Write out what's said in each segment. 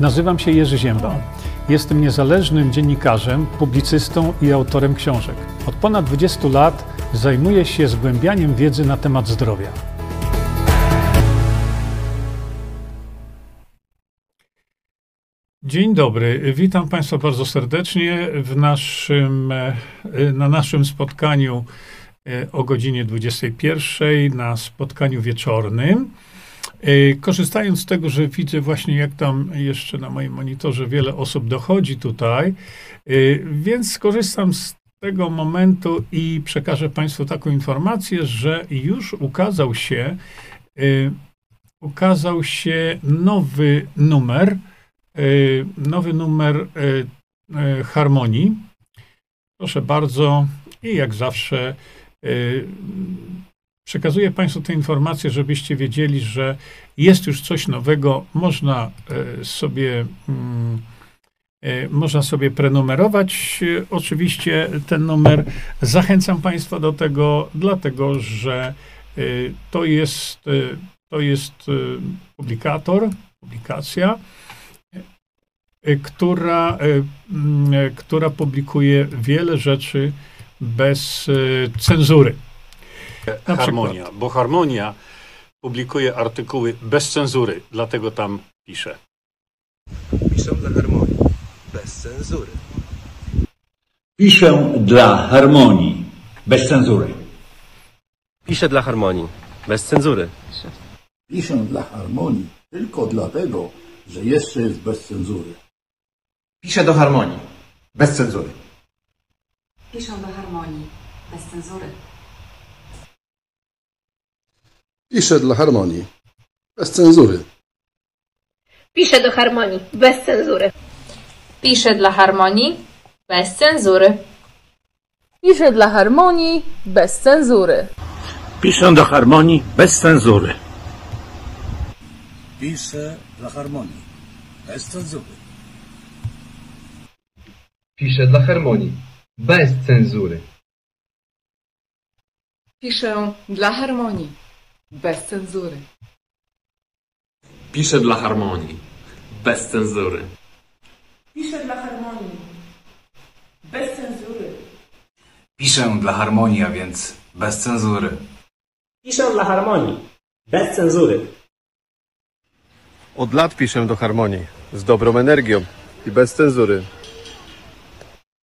Nazywam się Jerzy Ziemba. Jestem niezależnym dziennikarzem, publicystą i autorem książek. Od ponad 20 lat zajmuję się zgłębianiem wiedzy na temat zdrowia. Dzień dobry, witam Państwa bardzo serdecznie w naszym, na naszym spotkaniu o godzinie 21 na spotkaniu wieczornym. E, korzystając z tego, że widzę właśnie, jak tam jeszcze na moim monitorze wiele osób dochodzi tutaj, e, więc skorzystam z tego momentu i przekażę Państwu taką informację, że już ukazał się, e, ukazał się nowy numer, nowy numer harmonii. Proszę bardzo, i jak zawsze Przekazuję Państwu te informacje, żebyście wiedzieli, że jest już coś nowego, można e, sobie, mm, e, można sobie prenumerować. Oczywiście ten numer zachęcam Państwa do tego, dlatego że e, to jest, to jest publikator, publikacja, która, która publikuje wiele rzeczy bez cenzury harmonia, bo harmonia publikuje artykuły bez cenzury, dlatego tam pisze. Piszę dla harmonii, bez cenzury. Piszę dla harmonii, bez cenzury. Piszę dla harmonii, bez cenzury. Piszę dla harmonii tylko dlatego, że jeszcze jest bez cenzury. Piszę do harmonii, bez cenzury. Piszę do harmonii, bez cenzury. Piszę dla harmonii. Bez cenzury. Piszę do harmonii. Bez cenzury. Piszę dla harmonii. Bez cenzury. Piszę dla harmonii. Bez cenzury. Piszę do harmonii. Bez cenzury. Piszę dla harmonii. Bez cenzury. Piszę dla harmonii. Bez cenzury. Piszę dla harmonii bez cenzury. Piszę dla harmonii. Bez cenzury. Piszę dla harmonii. Bez cenzury. Piszę dla harmonii, a więc bez cenzury. Piszę dla harmonii. Bez cenzury. Od lat piszę do harmonii. Z dobrą energią i bez cenzury.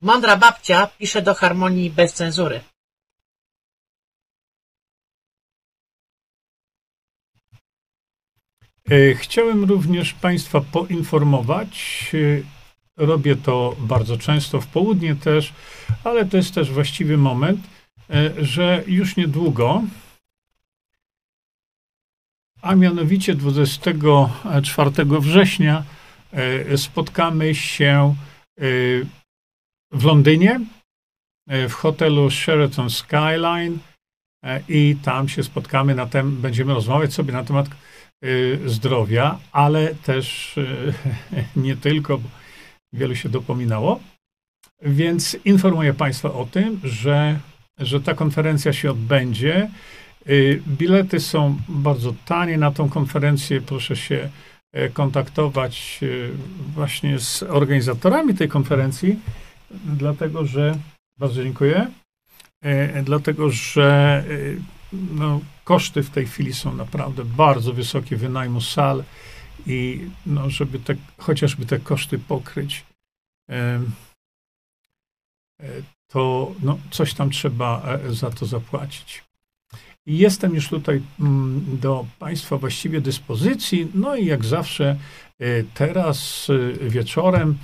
Mądra babcia pisze do harmonii bez cenzury. Chciałem również Państwa poinformować, e, robię to bardzo często w południe też, ale to jest też właściwy moment, e, że już niedługo, a mianowicie 24 września, spotkamy się w Londynie w hotelu Sheraton Skyline i tam się spotkamy na tem, będziemy rozmawiać sobie na temat zdrowia, ale też y, nie tylko, wielu się dopominało. Więc informuję Państwa o tym, że, że ta konferencja się odbędzie. Y, bilety są bardzo tanie na tą konferencję. Proszę się e, kontaktować właśnie z organizatorami tej konferencji, dlatego że bardzo dziękuję. E, dlatego, że no, koszty w tej chwili są naprawdę bardzo wysokie wynajmu sal i no, żeby te, chociażby te koszty pokryć, e, to no, coś tam trzeba e, za to zapłacić. Jestem już tutaj mm, do Państwa właściwie dyspozycji. No i jak zawsze e, teraz wieczorem,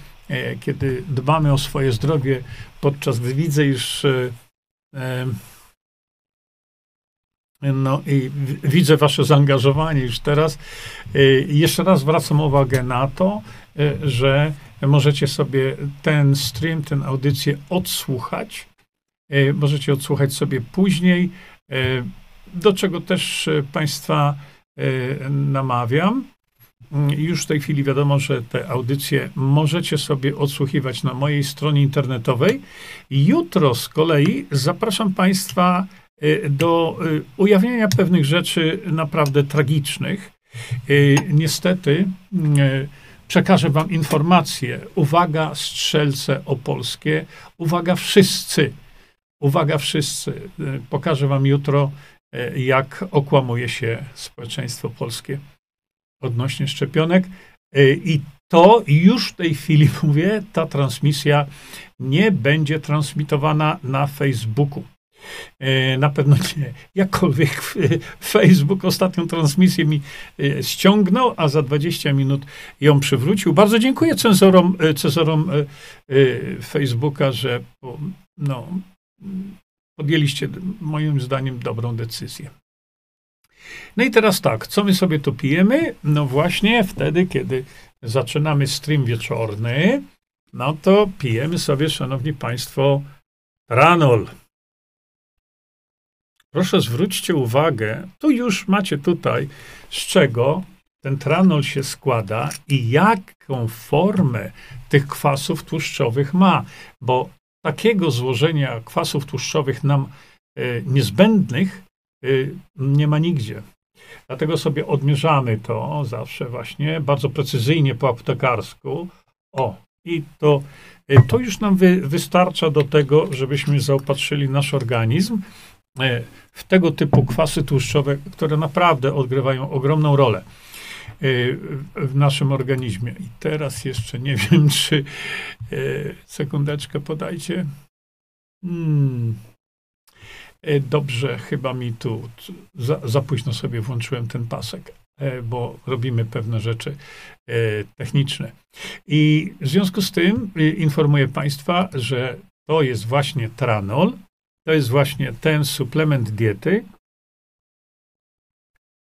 kiedy dbamy o swoje zdrowie, podczas gdy widzę już no i widzę Wasze zaangażowanie już teraz. Y, jeszcze raz zwracam uwagę na to, y, że możecie sobie ten stream, tę audycję odsłuchać. Y, możecie odsłuchać sobie później, do czego też Państwa namawiam. Już w tej chwili wiadomo, że te audycje możecie sobie odsłuchiwać na mojej stronie internetowej. Jutro z kolei zapraszam Państwa do y, ujawnienia pewnych rzeczy naprawdę tragicznych. Y, niestety przekażę wam informację. Uwaga, strzelce opolskie. Uwaga, wszyscy. Uwaga, wszyscy. Pokażę wam jutro, jak okłamuje się społeczeństwo polskie odnośnie szczepionek. I to już w tej chwili mówię, ta transmisja nie będzie transmitowana na Facebooku. E, na pewno nie. Jakkolwiek Facebook ostatnią transmisję mi e, ściągnął, a za 20 minut ją przywrócił. Bardzo dziękuję cenzorom, e, cenzorom Facebooka, że no, podjęliście moim zdaniem dobrą decyzję. No i teraz tak, co my sobie tu pijemy? No właśnie wtedy, kiedy zaczynamy stream wieczorny, no to pijemy sobie, szanowni państwo, ranol. Proszę zwróćcie uwagę, tu już macie tutaj, z czego ten tranol się składa i jaką formę tych kwasów tłuszczowych ma, bo takiego złożenia kwasów tłuszczowych nam y, niezbędnych y, nie ma nigdzie. Dlatego sobie odmierzamy to zawsze właśnie bardzo precyzyjnie po aptekarsku. O, i to, y, to już nam wy, wystarcza do tego, żebyśmy zaopatrzyli nasz organizm w tego typu kwasy tłuszczowe, które naprawdę odgrywają ogromną rolę e, w naszym organizmie. I teraz jeszcze nie wiem, czy e, sekundeczkę podajcie. Hmm. Dobrze, chyba mi tu za, za późno sobie włączyłem ten pasek, bo robimy pewne rzeczy techniczne. I w związku z tym informuję Państwa, że to jest właśnie tranol, to jest właśnie ten suplement diety,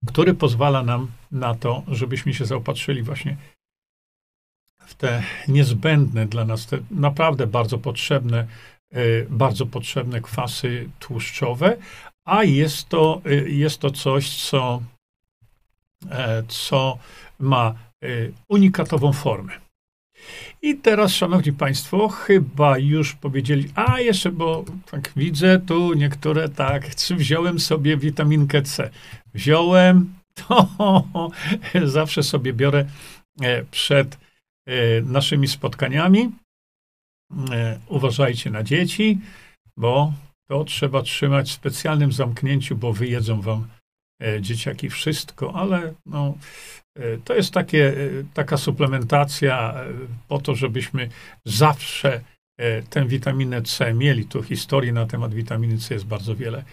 który pozwala nam na to, żebyśmy się zaopatrzyli właśnie w te niezbędne dla nas, te naprawdę bardzo potrzebne, e, bardzo potrzebne kwasy tłuszczowe, a jest to, e, jest to coś, co, e, co ma unikatową formę. I teraz, szanowni państwo, chyba już powiedzieli, a jeszcze, bo tak widzę tu niektóre, tak, czy wziąłem sobie witaminkę C. Wziąłem, to zawsze sobie biorę e, przed e, naszymi spotkaniami. E, uważajcie na dzieci, bo to trzeba trzymać w specjalnym zamknięciu, bo wyjedzą wam dzieciaki wszystko, ale no, to jest takie, e, taka suplementacja e, po to, żebyśmy zawsze tę witaminę C mieli. Tu historii na temat witaminy C jest bardzo wiele,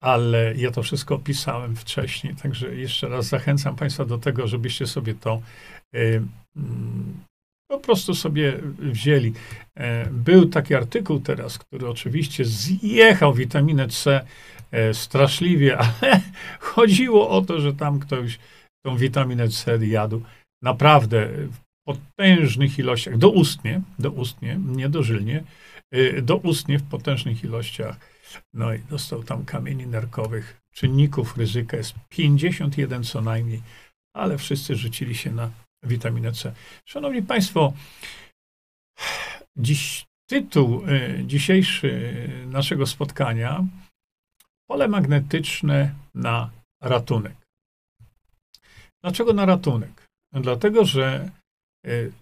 ale ja to wszystko opisałem wcześniej, także jeszcze raz zachęcam Państwa do tego, żebyście sobie to mm, po prostu sobie wzięli. Był taki artykuł teraz, który oczywiście zjechał witaminę C straszliwie, ale chodziło o to, że tam ktoś tą witaminę C jadł naprawdę w potężnych ilościach, doustnie, doustnie, nie dożylnie, y, doustnie w potężnych ilościach. No i dostał tam kamieni nerkowych. Czynników ryzyka jest 51 co najmniej, ale wszyscy rzucili się na witaminę C. Szanowni Państwo, dziś tytuł y, dzisiejszy naszego spotkania pole magnetyczne na ratunek. Dlaczego na ratunek? Dlatego, że y,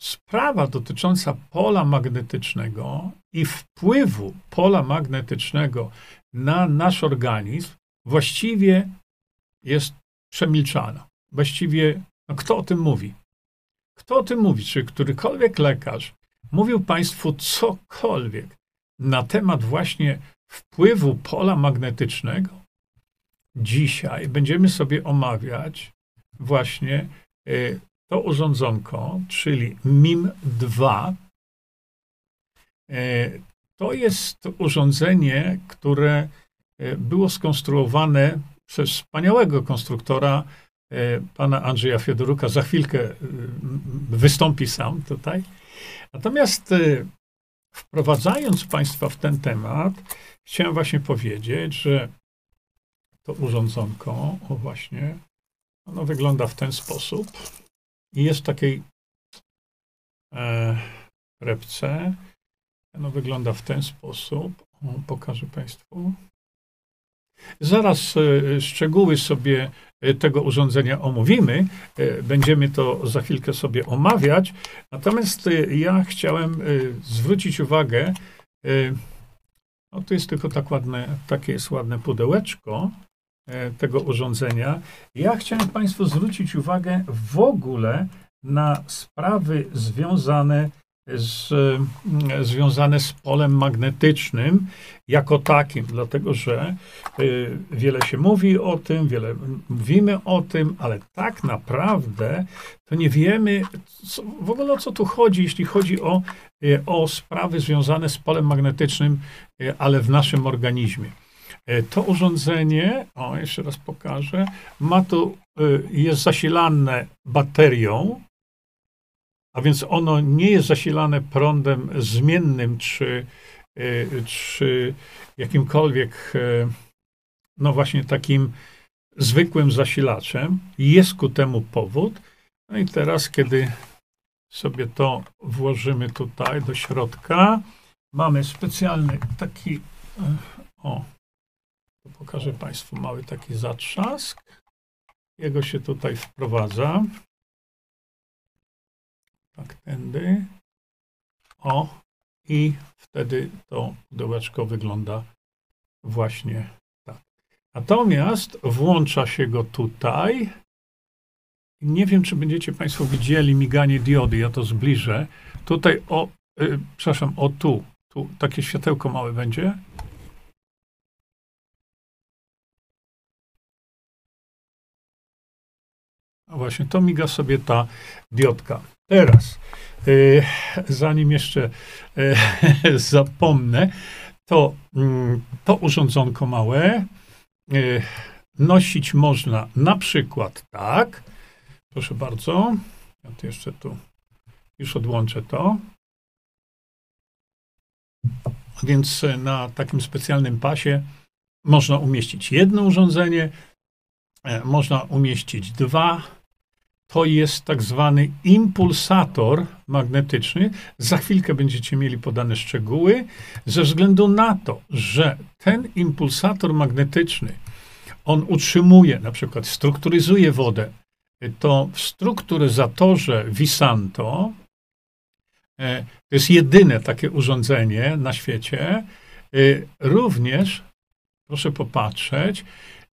sprawa dotycząca pola magnetycznego i wpływu pola magnetycznego na nasz organizm właściwie jest przemilczana. Właściwie, no kto o tym mówi? Kto o tym mówi? Czy którykolwiek lekarz mówił Państwu cokolwiek na temat właśnie wpływu pola magnetycznego? Dzisiaj będziemy sobie omawiać właśnie y, to urządzonko, czyli MIM-2. Y, to jest urządzenie, które y, było skonstruowane przez wspaniałego konstruktora, pana Andrzeja Fiodoruka. Za chwilkę wystąpi sam tutaj. Natomiast wprowadzając Państwa w ten temat, chciałem właśnie powiedzieć, że to urządzonko, o właśnie, ono wygląda w ten sposób i jest w takiej e, repce. Ono wygląda w ten sposób. O, pokażę Państwu. Zaraz e, szczegóły sobie e, tego urządzenia omówimy. E, będziemy to za chwilkę sobie omawiać. Natomiast ja chciałem zwrócić uwagę, no to jest tylko tak ładne, takie jest ładne pudełeczko tego urządzenia. Ja chciałem Państwu zwrócić uwagę w ogóle na sprawy związane z, związane z polem magnetycznym jako takim, dlatego że y, wiele się mówi o tym, wiele mówimy o tym, ale tak naprawdę to nie wiemy co, w ogóle o co tu chodzi, jeśli chodzi o, o sprawy związane z polem magnetycznym, ale w naszym organizmie. To urządzenie, o jeszcze raz pokażę, ma tu, jest zasilane baterią, a więc ono nie jest zasilane prądem zmiennym czy, e, czy jakimkolwiek, e, no właśnie takim zwykłym zasilaczem. Jest ku temu powód. No i teraz, kiedy sobie to włożymy tutaj do środka, mamy specjalny taki, e, o, to pokażę Państwu mały taki zatrzask. Jego się tutaj wprowadza. Tak, tędy. O, i wtedy to pudełeczko wygląda właśnie tak. Natomiast włącza się go tutaj. Nie wiem, czy będziecie Państwo widzieli miganie diody, ja to zbliżę. Tutaj o, y, przepraszam, o tu, tu takie światełko małe będzie. Właśnie, to miga sobie ta diodka. Teraz, y, zanim jeszcze y, zapomnę, to mm, to urządzonko małe y, nosić można na przykład tak. Proszę bardzo. Ja to jeszcze tu już odłączę to. Więc na takim specjalnym pasie można umieścić jedno urządzenie, e, można umieścić dwa, to jest tak zwany impulsator magnetyczny. Za chwilkę będziecie mieli podane szczegóły, ze względu na to, że ten impulsator magnetyczny, on utrzymuje, na przykład strukturyzuje wodę, to w strukturyzatorze Visanto, e, to jest jedyne takie urządzenie na świecie, e, również, proszę popatrzeć,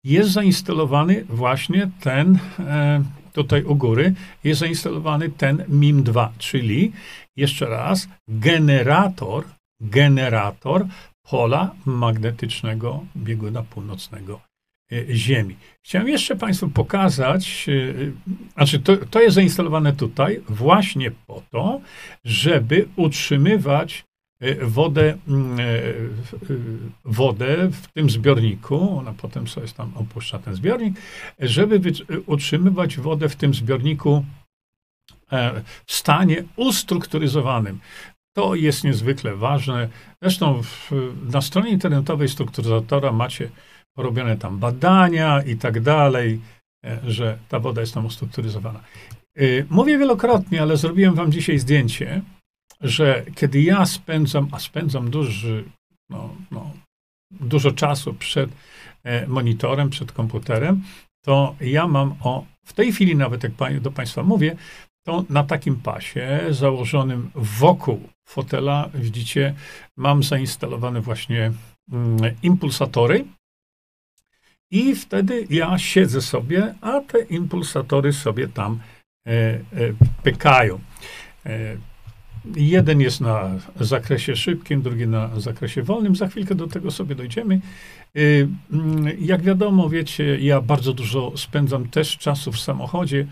jest zainstalowany właśnie ten e, tutaj u góry jest zainstalowany ten MIM2, czyli jeszcze raz generator, generator pola magnetycznego bieguna północnego e, Ziemi. Chciałem jeszcze Państwu pokazać, e, znaczy to, to jest zainstalowane tutaj właśnie po to, żeby utrzymywać E, wodę, mm, e, wodę w tym zbiorniku, ona potem sobie tam opuszcza ten zbiornik, żeby utrzymywać wodę w tym zbiorniku e, w stanie ustrukturyzowanym. To jest niezwykle ważne. Zresztą w, na stronie internetowej strukturyzatora macie porobione tam badania i tak dalej, że ta woda jest tam ustrukturyzowana. Mówię wielokrotnie, ale zrobiłem wam dzisiaj zdjęcie że kiedy ja spędzam, a spędzam duży, no, no, dużo czasu przed e, monitorem, przed komputerem, to ja mam o, w tej chwili nawet jak do Państwa mówię, to na takim pasie założonym wokół fotela, widzicie, mam zainstalowane właśnie mm, impulsatory. I wtedy ja siedzę sobie, a te impulsatory sobie tam e, e, pykają. E, Jeden jest na zakresie szybkim, drugi na zakresie wolnym. Za chwilkę do tego sobie dojdziemy. Y, mm, jak wiadomo, wiecie, ja bardzo dużo spędzam też czasu w samochodzie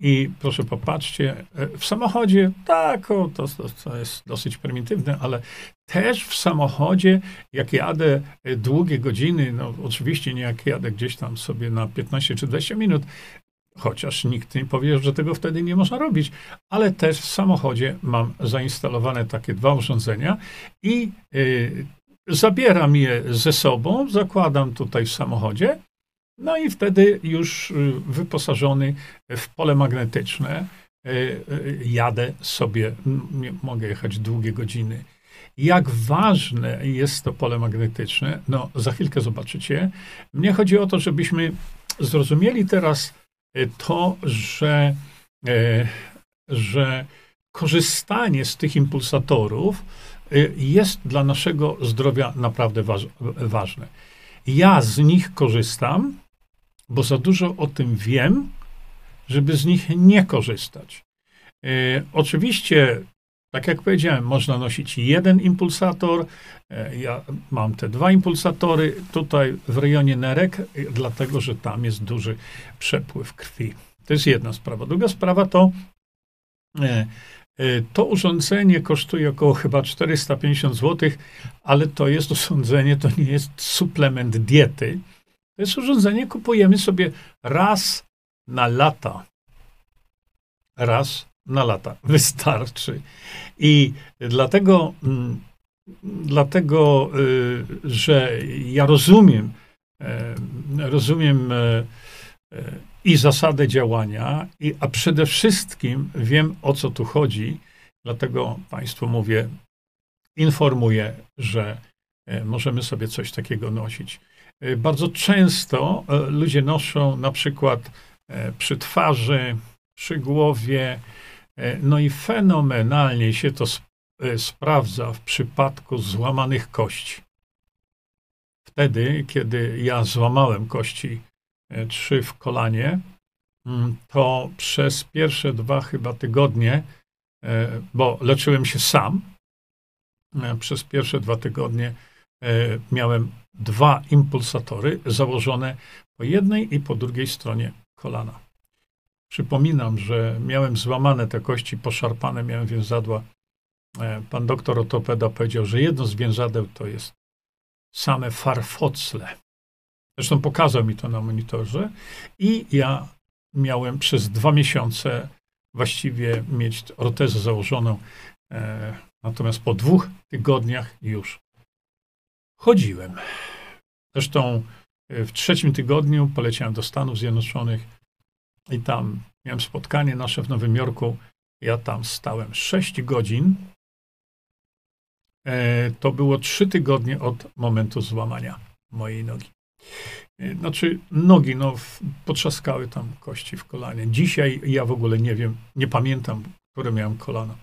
i proszę popatrzcie, e, w samochodzie, tak, o, to, to, to jest dosyć prymitywne, ale też w samochodzie, jak jadę e, długie godziny, no oczywiście nie jak jadę gdzieś tam sobie na 15 czy 20 minut, chociaż nikt nie powie, że tego wtedy nie można robić, ale też w samochodzie mam zainstalowane takie dwa urządzenia i y, zabieram je ze sobą, zakładam tutaj w samochodzie, no i wtedy już y, wyposażony w pole magnetyczne y, jadę sobie, mogę jechać długie godziny. Jak ważne jest to pole magnetyczne, no za chwilkę zobaczycie. Mnie chodzi o to, żebyśmy zrozumieli teraz to, że, że korzystanie z tych impulsatorów jest dla naszego zdrowia naprawdę ważne. Ja z nich korzystam, bo za dużo o tym wiem, żeby z nich nie korzystać. Oczywiście tak jak powiedziałem, można nosić jeden impulsator. E, ja mam te dwa impulsatory tutaj w rejonie nerek, dlatego że tam jest duży przepływ krwi. To jest jedna sprawa. Druga sprawa to e, e, to urządzenie kosztuje około chyba 450 zł, ale to jest urządzenie, to nie jest suplement diety. To jest urządzenie, kupujemy sobie raz na lata. Raz na lata. Wystarczy. I dlatego, mm, dlatego y, że ja rozumiem, e, rozumiem e, i zasadę działania, i, a przede wszystkim wiem, o co tu chodzi, dlatego Państwu mówię, informuję, że możemy sobie coś takiego nosić. Bardzo często ludzie noszą na przykład przy twarzy, przy głowie, no i fenomenalnie się to e, sprawdza w przypadku złamanych kości. Wtedy, kiedy ja złamałem kości e, trzy w kolanie, mm, to przez pierwsze dwa chyba tygodnie, bo leczyłem się sam, przez pierwsze dwa tygodnie miałem dwa impulsatory założone po jednej i po drugiej stronie kolana. Przypominam, że miałem złamane te kości, poszarpane, miałem więzadła. E, pan doktor ortopeda powiedział, że jedno z więzadeł to jest same farfocle. Zresztą pokazał mi to na monitorze i ja miałem przez dwa miesiące właściwie mieć ortezę założoną. E, natomiast po dwóch tygodniach już chodziłem. Zresztą e, w trzecim tygodniu poleciałem do Stanów Zjednoczonych i tam miałem spotkanie nasze w Nowym Jorku. Ja tam stałem 6 godzin. E, to było 3 tygodnie od momentu złamania mojej nogi. E, znaczy, nogi, no, potrzaskały tam kości w kolanie. Dzisiaj ja w ogóle nie wiem, nie pamiętam, które miałem kolano,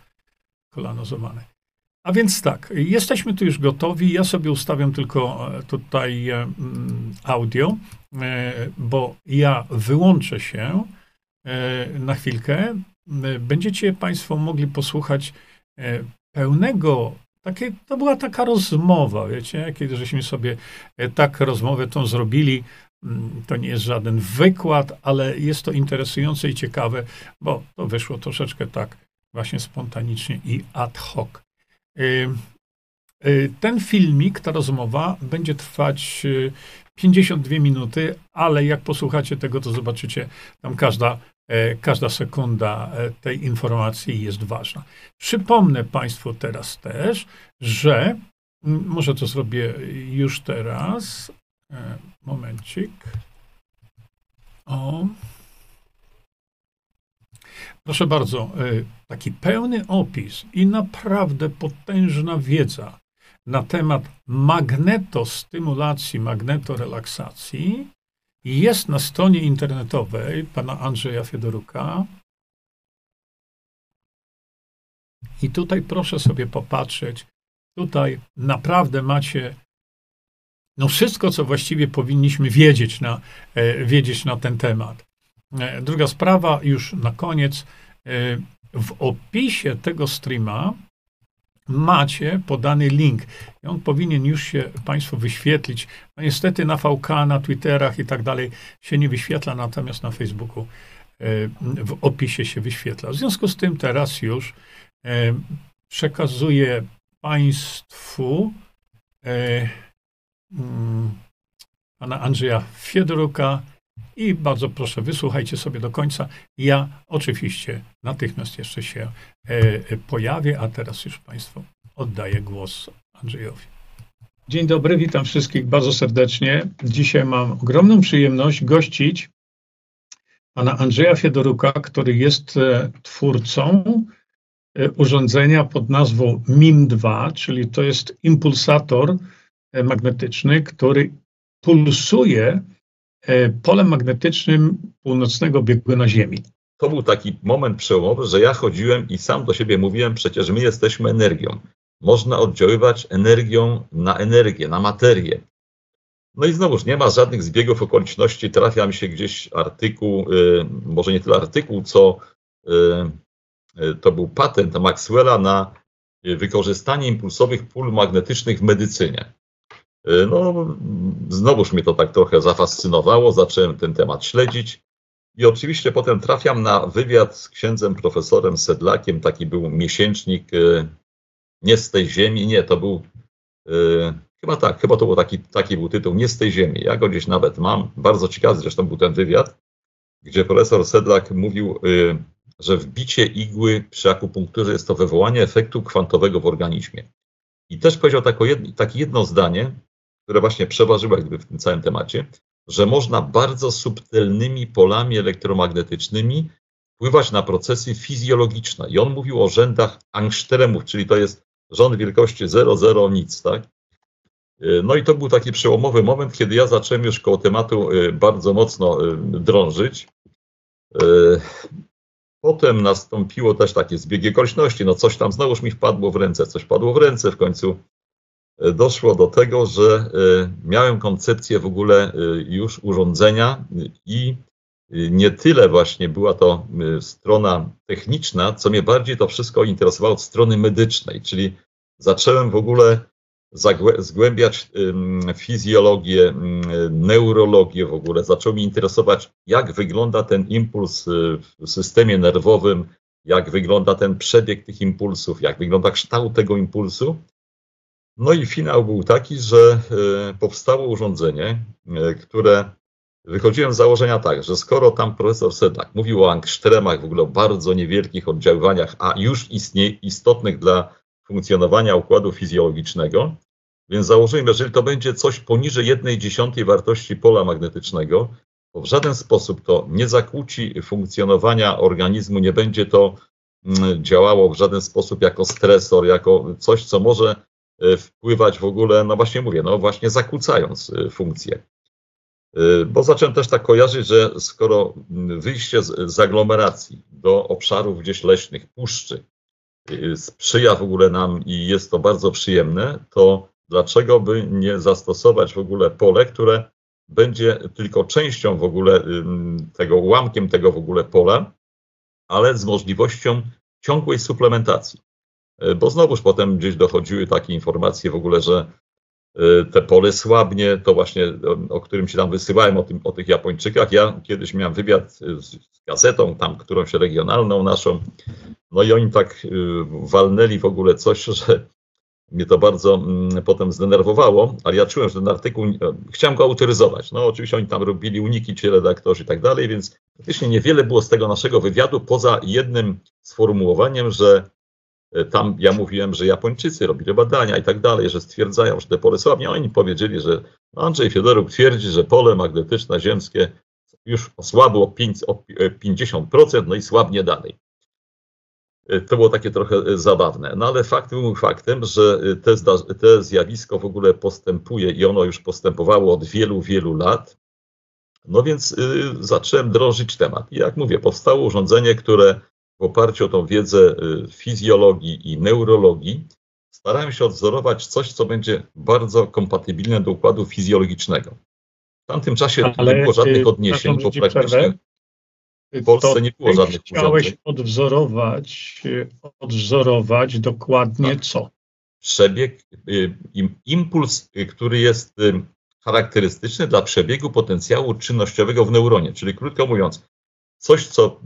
kolano złamane. A więc tak, jesteśmy tu już gotowi. Ja sobie ustawiam tylko e, tutaj audio, bo ja wyłączę się na chwilkę. E, będziecie Państwo mogli posłuchać e, pełnego, takie, to była taka rozmowa, wiecie, kiedy żeśmy sobie tak rozmowę tą zrobili. Mm, to nie jest żaden wykład, ale jest to interesujące i ciekawe, bo to wyszło troszeczkę tak właśnie spontanicznie i ad hoc. Ten filmik, ta rozmowa będzie trwać 52 minuty, ale jak posłuchacie tego, to zobaczycie, tam każda E, każda sekunda e, tej informacji jest ważna. Przypomnę Państwu teraz też, że może to zrobię już teraz. E, momencik. O. Proszę bardzo, taki pełny opis i naprawdę potężna wiedza na temat magnetostymulacji, magnetorelaksacji jest na stronie internetowej pana Andrzeja Fiodoruka. I tutaj proszę sobie popatrzeć. Tutaj naprawdę macie no wszystko, co właściwie powinniśmy wiedzieć na, e, wiedzieć na ten temat. E, druga sprawa, już na koniec. E, w opisie tego streama macie podany link. I on powinien już się Państwu wyświetlić. No niestety na VK, na Twitterach i tak dalej się nie wyświetla, natomiast na Facebooku e, w opisie się wyświetla. W związku z tym teraz już e, przekazuję Państwu mm, pana Andrzeja Fiedoruka, i bardzo proszę, wysłuchajcie sobie do końca. Ja oczywiście natychmiast jeszcze się e, e, pojawię, a teraz już Państwu oddaję głos Andrzejowi. Dzień dobry, witam wszystkich bardzo serdecznie. Dzisiaj mam ogromną przyjemność gościć pana Andrzeja Fiedoruka, który jest e, twórcą urządzenia pod nazwą MIM2, czyli to jest impulsator magnetyczny, który pulsuje polem magnetycznym północnego bieguna Ziemi. To był taki moment przełomowy, że ja chodziłem i sam do siebie mówiłem, przecież my jesteśmy energią. Można oddziaływać energią na energię, na materię. No i znowuż nie ma żadnych zbiegów okoliczności. Trafia mi się gdzieś artykuł, y, może nie tyle artykuł, co y, to był patent Maxwella na wykorzystanie impulsowych pól magnetycznych w medycynie. No, znowuż mnie to tak trochę zafascynowało, zacząłem ten temat śledzić. I oczywiście potem trafiam na wywiad z księdzem profesorem Sedlakiem, taki był miesięcznik nie z tej ziemi, nie, to był Chyba tak, chyba to był taki, taki był tytuł, nie z tej ziemi. Ja go gdzieś nawet mam. Bardzo ciekawy zresztą był ten wywiad, gdzie profesor Sedlak mówił, y, że wbicie igły przy akupunkturze jest to wywołanie efektu kwantowego w organizmie. I też powiedział tako jedno, takie jedno zdanie, które właśnie przeważyło jakby w tym całym temacie, że można bardzo subtelnymi polami elektromagnetycznymi wpływać na procesy fizjologiczne. I on mówił o rzędach angstremów, czyli to jest rząd wielkości 0,0 nic, tak? Y, no i to był taki przełomowy moment, kiedy ja zacząłem już koło tematu y, bardzo mocno y, drążyć. Potem nastąpiło też takie zbiegi okoliczności, no coś tam znowuż mi wpadło w ręce, coś padło w ręce, w końcu doszło do tego, że miałem koncepcję w ogóle już urządzenia i nie tyle właśnie była to strona techniczna, co mnie bardziej to wszystko interesowało od strony medycznej, czyli zacząłem w ogóle zgłębiać fizjologię, neurologię w ogóle. Zaczął mi interesować, jak wygląda ten impuls w systemie nerwowym, jak wygląda ten przebieg tych impulsów, jak wygląda kształt tego impulsu. No i finał był taki, że y, powstało urządzenie, y, które wychodziłem z założenia tak, że skoro tam profesor Sedlak mówił o angstremach, w ogóle o bardzo niewielkich oddziaływaniach, a już istotnych dla funkcjonowania układu fizjologicznego. Więc założymy, jeżeli to będzie coś poniżej jednej dziesiątej wartości pola magnetycznego, to w żaden sposób to nie zakłóci funkcjonowania organizmu, nie będzie to mm, działało w żaden sposób jako stresor, jako coś, co może e, wpływać w ogóle, no właśnie mówię, no właśnie zakłócając e, funkcję. E, bo zacząłem też tak kojarzyć, że skoro mm, wyjście z, z aglomeracji do obszarów gdzieś leśnych, puszczy, Y, sprzyja w ogóle nam i jest to bardzo przyjemne, to dlaczego by nie zastosować w ogóle pole, które będzie tylko częścią w ogóle tego, ułamkiem tego w ogóle pola, ale z możliwością ciągłej suplementacji. Y, bo znowuż potem gdzieś dochodziły takie informacje w ogóle, że y, te pole słabnie, to właśnie o którym się tam wysyłałem, o, tym, o tych Japończykach. Ja kiedyś miałem wywiad z gazetą, tam którąś regionalną naszą, no i oni tak y, walnęli w ogóle coś, że mnie to bardzo mm, potem zdenerwowało, ale ja czułem, że ten artykuł, e, chciałem go autoryzować. No oczywiście oni tam robili uniki, ci redaktorzy i tak dalej, więc faktycznie niewiele było z tego naszego wywiadu, poza jednym sformułowaniem, że e, tam ja mówiłem, że Japończycy robili badania i tak dalej, że stwierdzają, że te pole słabnie. Oni powiedzieli, że Andrzej Fiodoruk twierdzi, że pole magnetyczne ziemskie już osłabło o 50%, no i słabnie dalej. To było takie trochę e, zabawne. No ale fakt był faktem, że e, te, te zjawisko w ogóle postępuje i ono już postępowało od wielu, wielu lat. No więc y, zacząłem drążyć temat. I jak mówię, powstało urządzenie, które w oparciu o tą wiedzę fizjologii i neurologii starałem się odwzorować coś, co będzie bardzo kompatybilne do układu fizjologicznego. W tamtym czasie Ale nie było żadnych odniesień, bo praktycznie w Polsce nie było żadnych chciałeś urządzeń. odwzorować, odwzorować dokładnie tak. co? Przebieg, y, impuls, y, który jest y, charakterystyczny dla przebiegu potencjału czynnościowego w neuronie. Czyli krótko mówiąc, coś, co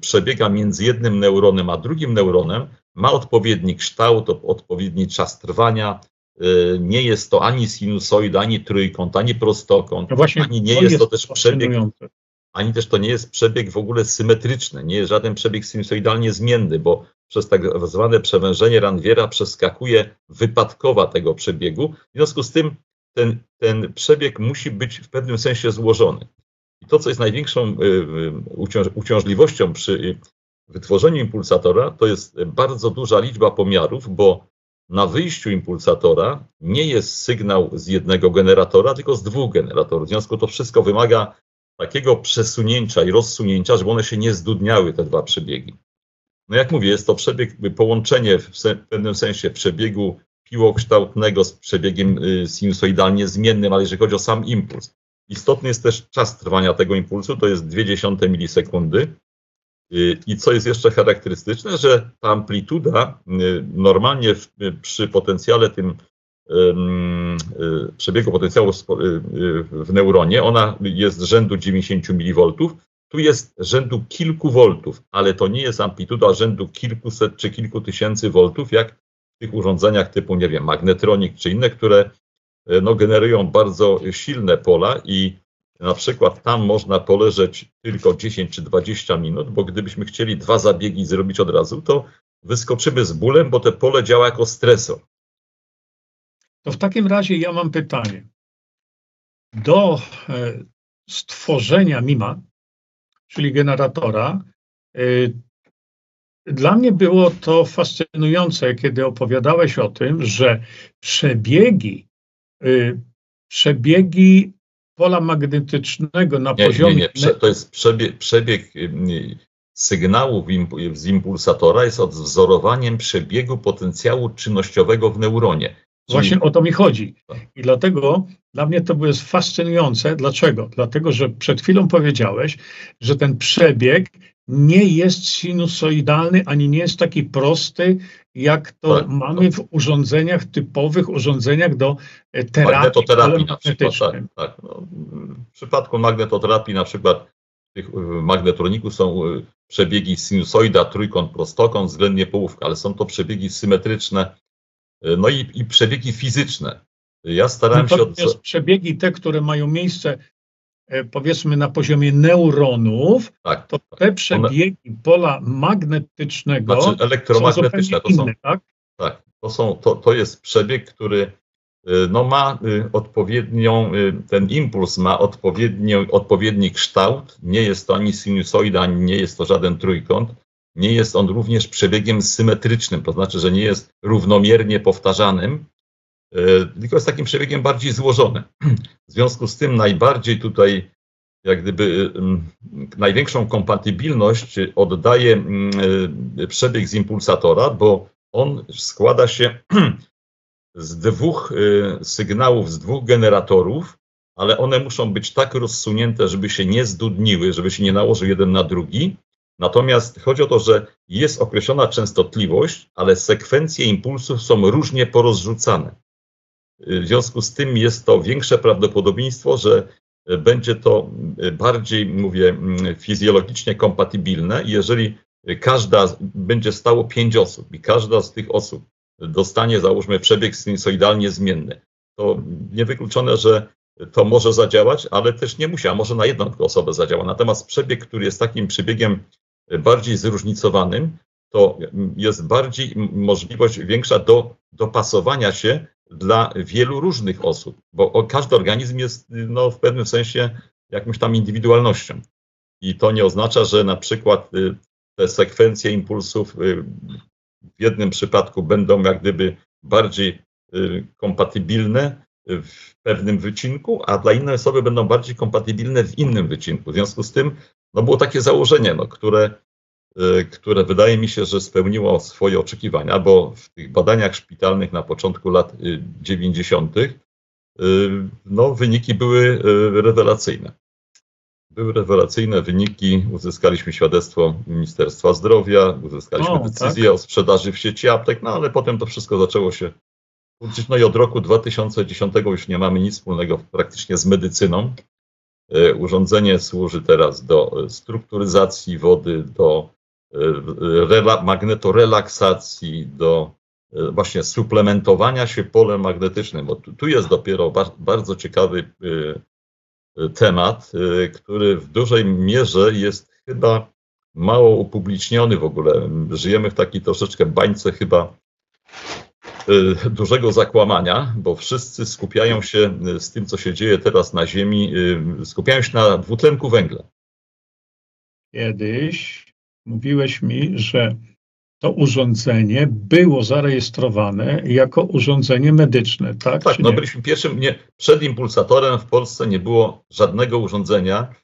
przebiega między jednym neuronem a drugim neuronem, ma odpowiedni kształt, odpowiedni czas trwania. Nie jest to ani sinusoid, ani trójkąt, ani prostokąt, no właśnie, ani nie jest, jest to też przebieg ani też to nie jest przebieg w ogóle symetryczny, nie jest żaden przebieg sinusoidalnie zmienny, bo przez tak zwane przewężenie Ranviera przeskakuje wypadkowa tego przebiegu. W związku z tym ten, ten przebieg musi być w pewnym sensie złożony. I to, co jest największą y, y, uciążliwością przy wytworzeniu impulsatora, to jest bardzo duża liczba pomiarów, bo na wyjściu impulsatora nie jest sygnał z jednego generatora, tylko z dwóch generatorów. W związku z tym to wszystko wymaga takiego przesunięcia i rozsunięcia, żeby one się nie zdudniały, te dwa przebiegi. No jak mówię, jest to przebieg, połączenie w pewnym sensie przebiegu piłokształtnego z przebiegiem y, sinusoidalnie zmiennym, ale jeżeli chodzi o sam impuls. Istotny jest też czas trwania tego impulsu, to jest 0,2 milisekundy. Y, I co jest jeszcze charakterystyczne, że ta amplituda y, normalnie przy potencjale tym przebiegu potencjału w neuronie, ona jest rzędu 90 mV, tu jest rzędu kilku voltów, ale to nie jest amplituda rzędu kilkuset czy kilku tysięcy voltów, jak w tych urządzeniach typu, nie wiem, magnetronik czy inne, które no, generują bardzo silne pola i na przykład tam można poleżeć tylko 10 czy 20 minut, bo gdybyśmy chcieli dwa zabiegi zrobić od razu, to wyskoczymy z bólem, bo te pole działa jako stresor. To w takim razie ja mam pytanie. Do e, stworzenia MIMA, czyli generatora, y, dla mnie było to fascynujące, kiedy opowiadałeś o tym, że przebiegi, przebiegi pola magnetycznego na nie, poziomie. Nie, nie. to jest przebieg, przebieg y, sygnału z impulsatora jest odwzorowaniem przebiegu potencjału czynnościowego w neuronie. Właśnie o to mi chodzi. I dlatego dla mnie to było fascynujące. Dlaczego? Dlatego, że przed chwilą powiedziałeś, że ten przebieg nie jest sinusoidalny, ani nie jest taki prosty, jak to tak, mamy w urządzeniach, typowych urządzeniach do e, terapii Magnetoterapii na przykład, tak, tak. No, w przypadku magnetoterapii na przykład tych magnetroników są e, przebiegi sinusoida, trójkąt, prostokąt, względnie połówka, ale są to przebiegi symetryczne, e, no i, i przebiegi fizyczne. Ja starałem Natomiast się od... przebiegi te, które mają miejsce powiedzmy na poziomie neuronów, tak, to tak. te przebiegi One... pola magnetycznego znaczy elektromagnetyczne to są, inne, tak? tak? to, są, to, to jest przebieg, który e, no, ma e, odpowiednią, ten impuls ma odpowiedni kształt, nie jest to ani sinusoida, ani nie jest to żaden trójkąt, nie jest on również przebiegiem symetrycznym, to znaczy, że nie jest równomiernie powtarzanym, E, tylko jest takim przebiegiem bardziej złożony. W związku z tym najbardziej tutaj, jak gdyby największą kompatybilność oddaje e, przebieg z impulsatora, bo on składa się z dwóch e, sygnałów, z dwóch generatorów, ale one muszą być tak rozsunięte, żeby się nie zdudniły, żeby się nie nałożył jeden na drugi. Natomiast chodzi o to, że jest określona częstotliwość, ale sekwencje impulsów są różnie porozrzucane. W związku z tym jest to większe prawdopodobieństwo, że będzie to bardziej, mówię, fizjologicznie kompatybilne. Jeżeli każda będzie stało pięć osób i każda z tych osób dostanie, załóżmy, przebieg sinusoidalnie zmienny, to niewykluczone, że to może zadziałać, ale też nie musi, a może na jedną tylko osobę zadziała. Natomiast przebieg, który jest takim przebiegiem bardziej zróżnicowanym, to jest bardziej możliwość większa do dopasowania się dla wielu różnych osób, bo każdy organizm jest no, w pewnym sensie jakąś tam indywidualnością. I to nie oznacza, że na przykład y, te sekwencje impulsów y, w jednym przypadku będą jak gdyby bardziej y, kompatybilne w pewnym wycinku, a dla innej osoby będą bardziej kompatybilne w innym wycinku. W związku z tym no było takie założenie, no, które które wydaje mi się, że spełniło swoje oczekiwania, bo w tych badaniach szpitalnych na początku lat 90. Y, y, no, wyniki były rewelacyjne. Były rewelacyjne wyniki, uzyskaliśmy świadectwo Ministerstwa Zdrowia, uzyskaliśmy o, decyzję tak? o sprzedaży w sieci aptek, no ale potem to wszystko zaczęło się no i od roku 2010 już nie mamy nic wspólnego praktycznie z medycyną. Urządzenie służy teraz do strukturyzacji wody, do rela, magnetorelaksacji, do e, właśnie suplementowania się polem magnetycznym, bo tu, tu jest dopiero bardzo ciekawy e, e, temat, który w dużej mierze jest chyba mało upubliczniony w ogóle. Żyjemy w takiej troszeczkę bańce chyba dużego zakłamania, bo wszyscy skupiają się z tym, co się dzieje teraz na Ziemi, skupiają się na dwutlenku węgla. Kiedyś mówiłeś mi, że to urządzenie było zarejestrowane jako urządzenie medyczne, tak? Tak, no nie? byliśmy pierwszym, nie, przed impulsatorem w Polsce nie było żadnego urządzenia.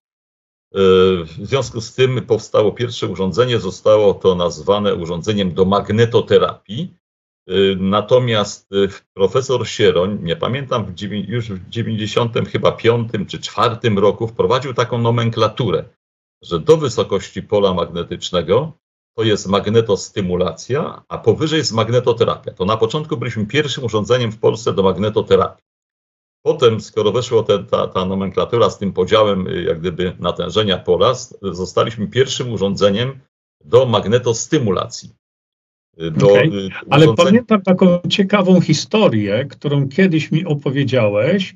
Yy, W związku z tym powstało pierwsze urządzenie, zostało to nazwane urządzeniem do magnetoterapii. Yy, Natomiast yy, profesor Sieroń, nie pamiętam, w dziewię- już w 90 chyba 5 czy 4 roku wprowadził taką nomenklaturę, że do wysokości pola magnetycznego to jest magnetostymulacja, a powyżej jest magnetoterapia. To na początku byliśmy pierwszym urządzeniem w Polsce do magnetoterapii. Potem, skoro weszła ta, ta nomenklatura z tym podziałem y, jak gdyby natężenia pola, zostaliśmy pierwszym urządzeniem do magnetostymulacji. Y, Do, Okej. y, Ale pamiętam taką ciekawą historię, którą kiedyś mi opowiedziałeś,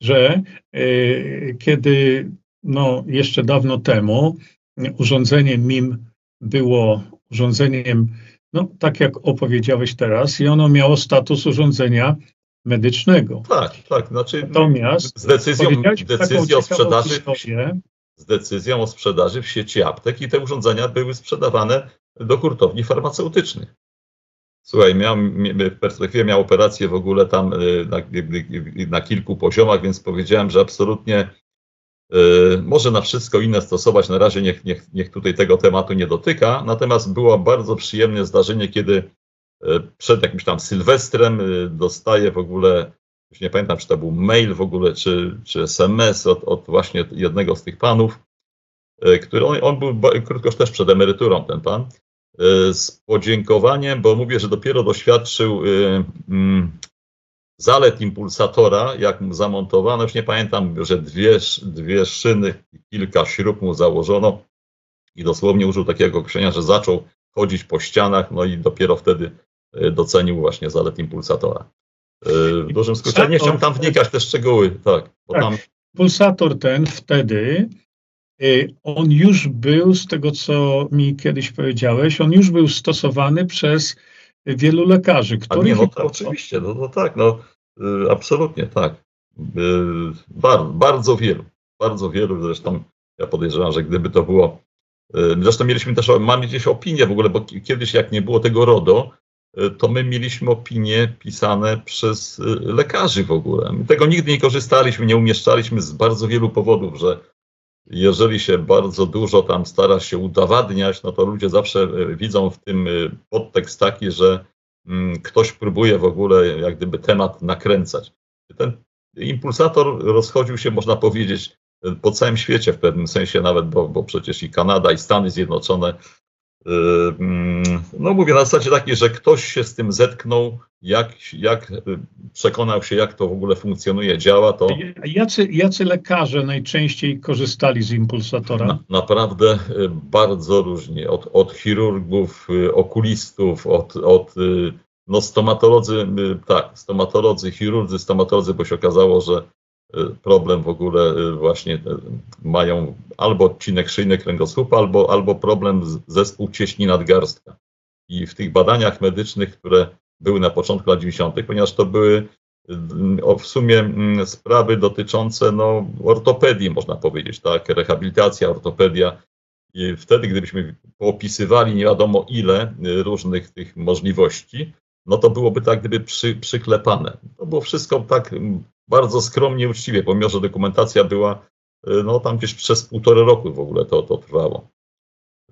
że y, kiedy no, jeszcze dawno temu y, urządzenie MIM było urządzeniem, no tak jak opowiedziałeś teraz, i ono miało status urządzenia medycznego. Tak, tak. Znaczy, Natomiast z decyzją, decyzją o sprzedaży historię, z decyzją o sprzedaży w sieci aptek i te urządzenia były sprzedawane do hurtowni farmaceutycznych. Słuchaj, miałem, mi- w perspektywie miał operację w ogóle tam y, na, na kilku poziomach, więc powiedziałem, że absolutnie y, może na wszystko inne stosować. Na razie niech, niech, niech tutaj tego tematu nie dotyka. Natomiast było bardzo przyjemne zdarzenie, kiedy y, przed jakimś tam Sylwestrem y, dostaję w ogóle, już nie pamiętam, czy to był mail w ogóle, czy, czy SMS od, od właśnie jednego z tych panów, y, który on, on był krótko też przed emeryturą, ten pan, y, z podziękowaniem, bo mówię, że dopiero doświadczył y, mm, zalet impulsatora, jak mu zamontowano, już nie pamiętam, że dwie, dwie szyny, kilka śrub mu założono i dosłownie użył takiego określenia, że zaczął chodzić po ścianach, no i dopiero wtedy y, docenił właśnie zalet impulsatora. Y, W dużym skrócie, nie chciałem tam wnikać te szczegóły, tak, bo Tak. tam pulsator ten wtedy, y, on już był, z tego co mi kiedyś powiedziałeś, on już był stosowany przez wielu lekarzy, których nie, no to oczywiście, no, no tak, no y, absolutnie tak. Y, bar, bardzo wielu, bardzo wielu, zresztą ja podejrzewam, że gdyby to było, y, zresztą mieliśmy też, mamy gdzieś opinię w ogóle, bo ki- kiedyś jak nie było tego RODO, to my mieliśmy opinie pisane przez lekarzy w ogóle. My tego nigdy nie korzystaliśmy, nie umieszczaliśmy z bardzo wielu powodów, że jeżeli się bardzo dużo tam stara się udowadniać, no to ludzie zawsze e, widzą w tym e, podtekst taki, że mm, ktoś próbuje w ogóle jak gdyby temat nakręcać. Ten impulsator rozchodził się, można powiedzieć, e, po całym świecie w pewnym sensie nawet, bo, bo przecież i Kanada, i Stany Zjednoczone, no mówię na zasadzie takiej, że ktoś się z tym zetknął, jak, jak e, przekonał się, jak to w ogóle funkcjonuje, działa, to Jacy, jacy lekarze najczęściej korzystali z impulsatora? Na, naprawdę y, bardzo różnie. Od, od chirurgów, y, okulistów, od, od y, no stomatolodzy, y, tak, stomatolodzy, chirurdzy, stomatolodzy, bo się okazało, że y, problem w ogóle y, właśnie y, mają albo odcinek szyjny kręgosłupa, albo, albo problem z- zespół cieśni nadgarstka. I w tych badaniach medycznych, które były na początku lat 90., ponieważ to były y, w sumie mm, sprawy dotyczące no, ortopedii, można powiedzieć, tak, rehabilitacja, ortopedia. I wtedy, gdybyśmy poopisywali nie wiadomo ile różnych tych możliwości, no to byłoby tak gdyby przy, przyklepane. To było wszystko tak mm, bardzo skromnie, uczciwie, pomimo, że dokumentacja była y, no tam gdzieś przez półtorej roku w ogóle to, to trwało.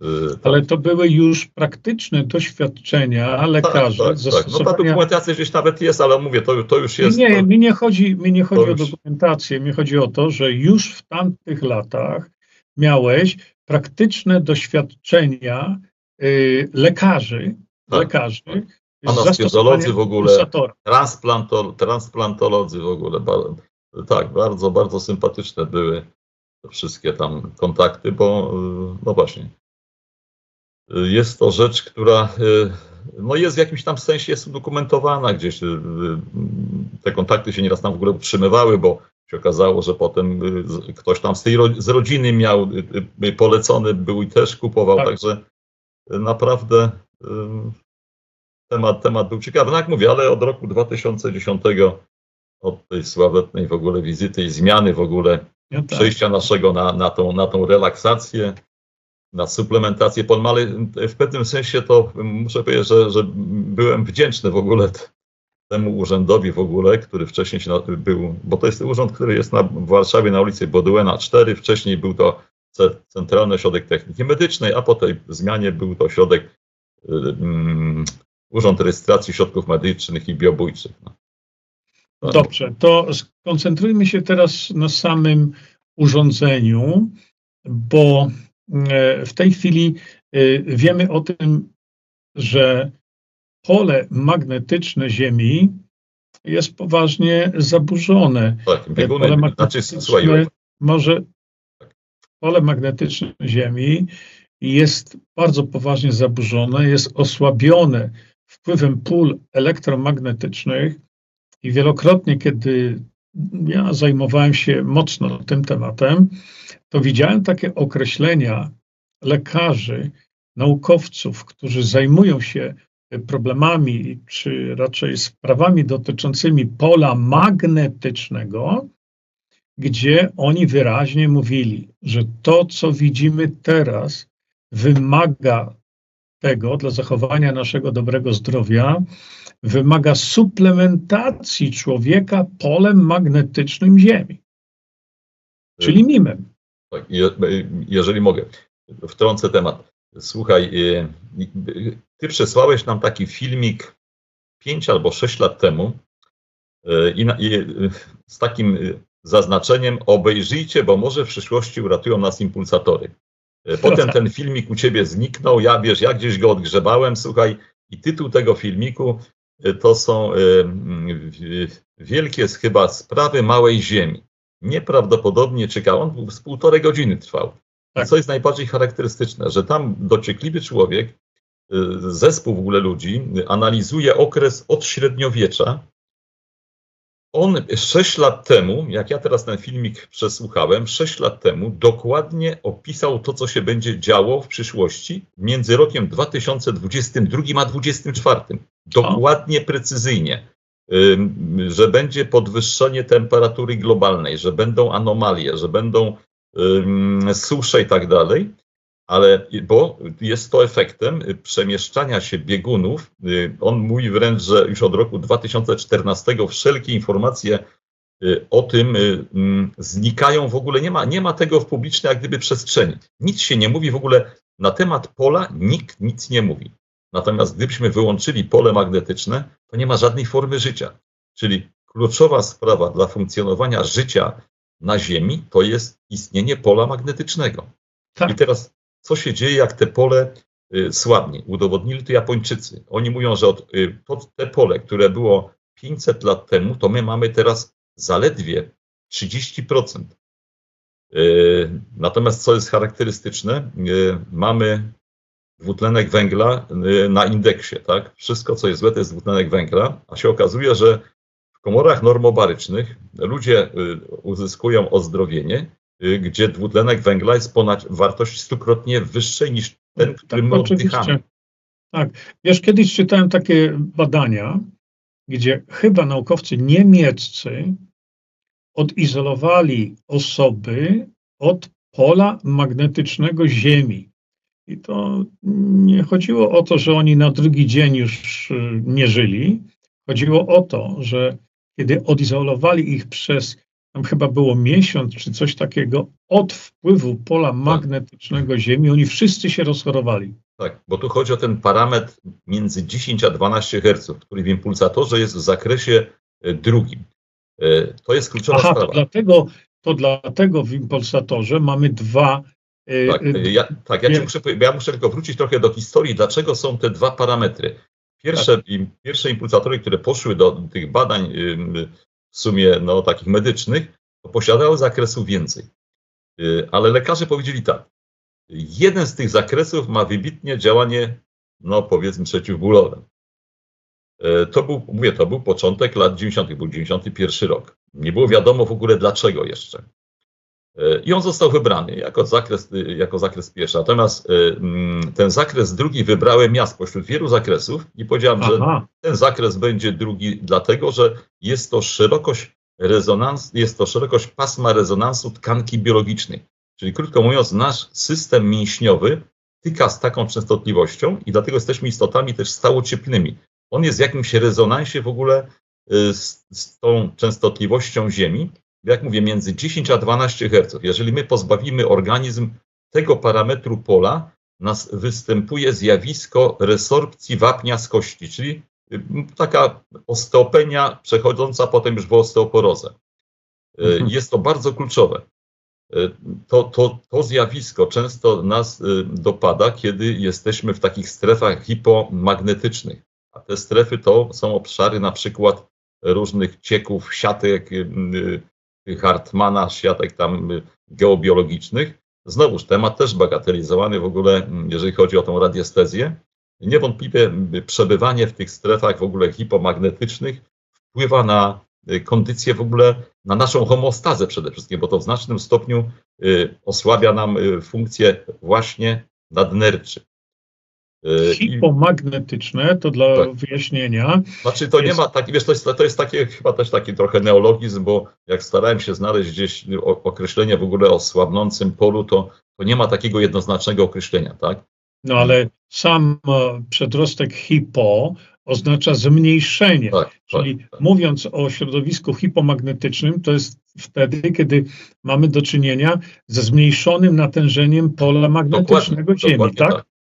Y, tak. Ale to były już praktyczne doświadczenia lekarzy. tak, tak. No ta zastosowania- dokumentacja gdzieś nawet jest, ale mówię, to, to już jest. Nie, to, mi nie chodzi, mi nie chodzi o dokumentację, mi chodzi o to, że już w tamtych latach miałeś praktyczne doświadczenia y, lekarzy, Tak, lekarzy zastosowaniem w ogóle, transplanto, transplantolodzy w ogóle. Tak, bardzo, bardzo sympatyczne były te wszystkie tam kontakty, bo y, no właśnie. y, Jest to rzecz, która y, no jest w jakimś tam sensie jest udokumentowana gdzieś. Te kontakty się nieraz tam w ogóle utrzymywały, bo się okazało, że potem ktoś tam z tej z rodziny miał polecony, był i też kupował, Tak. także naprawdę temat, temat był ciekawy. No jak mówię, ale od roku 2010, od tej sławetnej w ogóle wizyty i zmiany w ogóle Ja tak. przejścia naszego na, na, tą, na tą relaksację, na suplementację pol, ale w pewnym sensie to muszę powiedzieć, że, że byłem wdzięczny w ogóle temu urzędowi w ogóle, który wcześniej był, bo to jest urząd, który jest na, w Warszawie na ulicy Boduena 4, wcześniej był to Centralny Ośrodek Techniki Medycznej, a po tej zmianie był to ośrodek, um, Urząd Rejestracji Środków Medycznych i Biobójczych. No. Dobrze, to skoncentrujmy się teraz na samym urządzeniu, bo e, w tej chwili e, wiemy o tym, że pole magnetyczne Ziemi jest poważnie zaburzone. Tak, bieguny, pole magnetyczne znaczy, słuchaj, może pole magnetyczne Ziemi jest bardzo poważnie zaburzone, jest osłabione wpływem pól elektromagnetycznych i wielokrotnie, kiedy ja zajmowałem się mocno tym tematem, to widziałem takie określenia lekarzy, naukowców, którzy zajmują się problemami, czy raczej sprawami dotyczącymi pola magnetycznego, gdzie oni wyraźnie mówili, że to, co widzimy teraz, wymaga tego dla zachowania naszego dobrego zdrowia, wymaga suplementacji człowieka polem magnetycznym Ziemi, czyli mimem. Tak, jeżeli mogę, wtrącę temat. Słuchaj, y, ty przesłałeś nam taki filmik 5 albo 6 lat temu y, i, z takim zaznaczeniem obejrzyjcie, bo może w przyszłości uratują nas impulsatory. Y, potem ten filmik u ciebie zniknął, ja wiesz, ja gdzieś go odgrzebałem, słuchaj, i tytuł tego filmiku to są wielkie chyba sprawy małej ziemi. Nieprawdopodobnie ciekawe, on z półtorej godziny trwał. Tak. Co jest najbardziej charakterystyczne, że tam dociekliwy człowiek, y, zespół w ogóle ludzi, analizuje okres od średniowiecza. On sześć lat temu, jak ja teraz ten filmik przesłuchałem, sześć lat temu dokładnie opisał to, co się będzie działo w przyszłości między rokiem 2022 a 2024. Dokładnie, precyzyjnie że będzie podwyższenie temperatury globalnej, że będą anomalie, że będą susze i tak dalej, ale bo jest to efektem przemieszczania się biegunów. Y, on mówi wręcz, że już od roku 2014 wszelkie informacje y, o tym y, mm, znikają w ogóle, nie ma, nie ma tego w publicznej jak gdyby przestrzeni. Nic się nie mówi w ogóle na temat pola, nikt nic nie mówi. Natomiast gdybyśmy wyłączyli pole magnetyczne, to nie ma żadnej formy życia. Czyli kluczowa sprawa dla funkcjonowania życia na Ziemi to jest istnienie pola magnetycznego. Tak. I teraz co się dzieje, jak te pole y, słabnie? Udowodnili to Japończycy. Oni mówią, że od, y, to, te pole, które było 500 lat temu, to my mamy teraz zaledwie 30%. Y, natomiast co jest charakterystyczne, mamy dwutlenek węgla na indeksie, tak? Wszystko, co jest złe, to jest dwutlenek węgla, a się okazuje, że w komorach normobarycznych ludzie uzyskują ozdrowienie, gdzie dwutlenek węgla jest ponad wartość stukrotnie wyższej niż ten, który tak, my oddychamy. Tak. Wiesz, kiedyś czytałem takie badania, gdzie chyba naukowcy niemieccy odizolowali osoby od pola magnetycznego Ziemi. I to nie chodziło o to, że oni na drugi dzień już y, nie żyli. Chodziło o to, że kiedy odizolowali ich przez, tam chyba było miesiąc czy coś takiego, od wpływu pola tak. magnetycznego Ziemi, oni wszyscy się rozchorowali. Tak, bo tu chodzi o ten parametr między 10 a 12 Hz, który w impulsatorze jest w zakresie y, drugim. Y, to jest kluczowa Aha, sprawa. To dlatego, to dlatego w impulsatorze mamy dwa Y, tak, ja, tak, ja, muszę, ja muszę tylko wrócić trochę do historii, dlaczego są te dwa parametry. Pierwsze, tak. pierwsze impulsatory, które poszły do tych badań w sumie no, takich medycznych, posiadały zakresu więcej. Y, ale lekarze powiedzieli tak, jeden z tych zakresów ma wybitnie działanie, no powiedzmy przeciwbólowe. To był, mówię, to był początek lat 90., był 91 rok. Nie było wiadomo w ogóle dlaczego jeszcze. I on został wybrany jako zakres, jako zakres pierwszy. Natomiast e, mm, ten zakres drugi wybrałem ja spośród wielu zakresów i powiedziałem, Aha. że ten zakres będzie drugi, dlatego że jest to szerokość rezonans, jest to szerokość pasma rezonansu tkanki biologicznej. Czyli krótko mówiąc, nasz system mięśniowy tyka z taką częstotliwością i dlatego jesteśmy istotami też stałocieplnymi. On jest w jakimś rezonansie w ogóle y, z, z tą częstotliwością Ziemi, jak mówię, między 10 a 12 Hz. Jeżeli my pozbawimy organizm tego parametru pola, nas występuje zjawisko resorpcji wapnia z kości, czyli y, taka osteopenia przechodząca potem już w osteoporozę. Y, mhm. Jest to bardzo kluczowe. To, to, to zjawisko często nas dopada, kiedy jesteśmy w takich strefach hipomagnetycznych. A te strefy to są obszary na przykład różnych cieków, siatek Hartmana, siatek tam geobiologicznych. Znowuż temat też bagatelizowany w ogóle, jeżeli chodzi o tą radiestezję. Niewątpliwie przebywanie w tych strefach w ogóle hipomagnetycznych wpływa na kondycję w ogóle, na naszą homostazę przede wszystkim, bo to w znacznym stopniu osłabia nam funkcje właśnie nadnerczy. Y, Hipomagnetyczne, to dla tak. wyjaśnienia. Znaczy to jest... nie ma, taki, wiesz, to jest, to jest takie, chyba też taki trochę neologizm, bo jak starałem się znaleźć gdzieś określenie w ogóle o słabnącym polu, to, to nie ma takiego jednoznacznego określenia, tak? No ale sam e, przedrostek hipo oznacza zmniejszenie. Tak, tak Czyli tak, tak. mówiąc o środowisku hipomagnetycznym, to jest wtedy, kiedy mamy do czynienia ze zmniejszonym natężeniem pola magnetycznego dokładnie, Ziemi, dokładnie tak?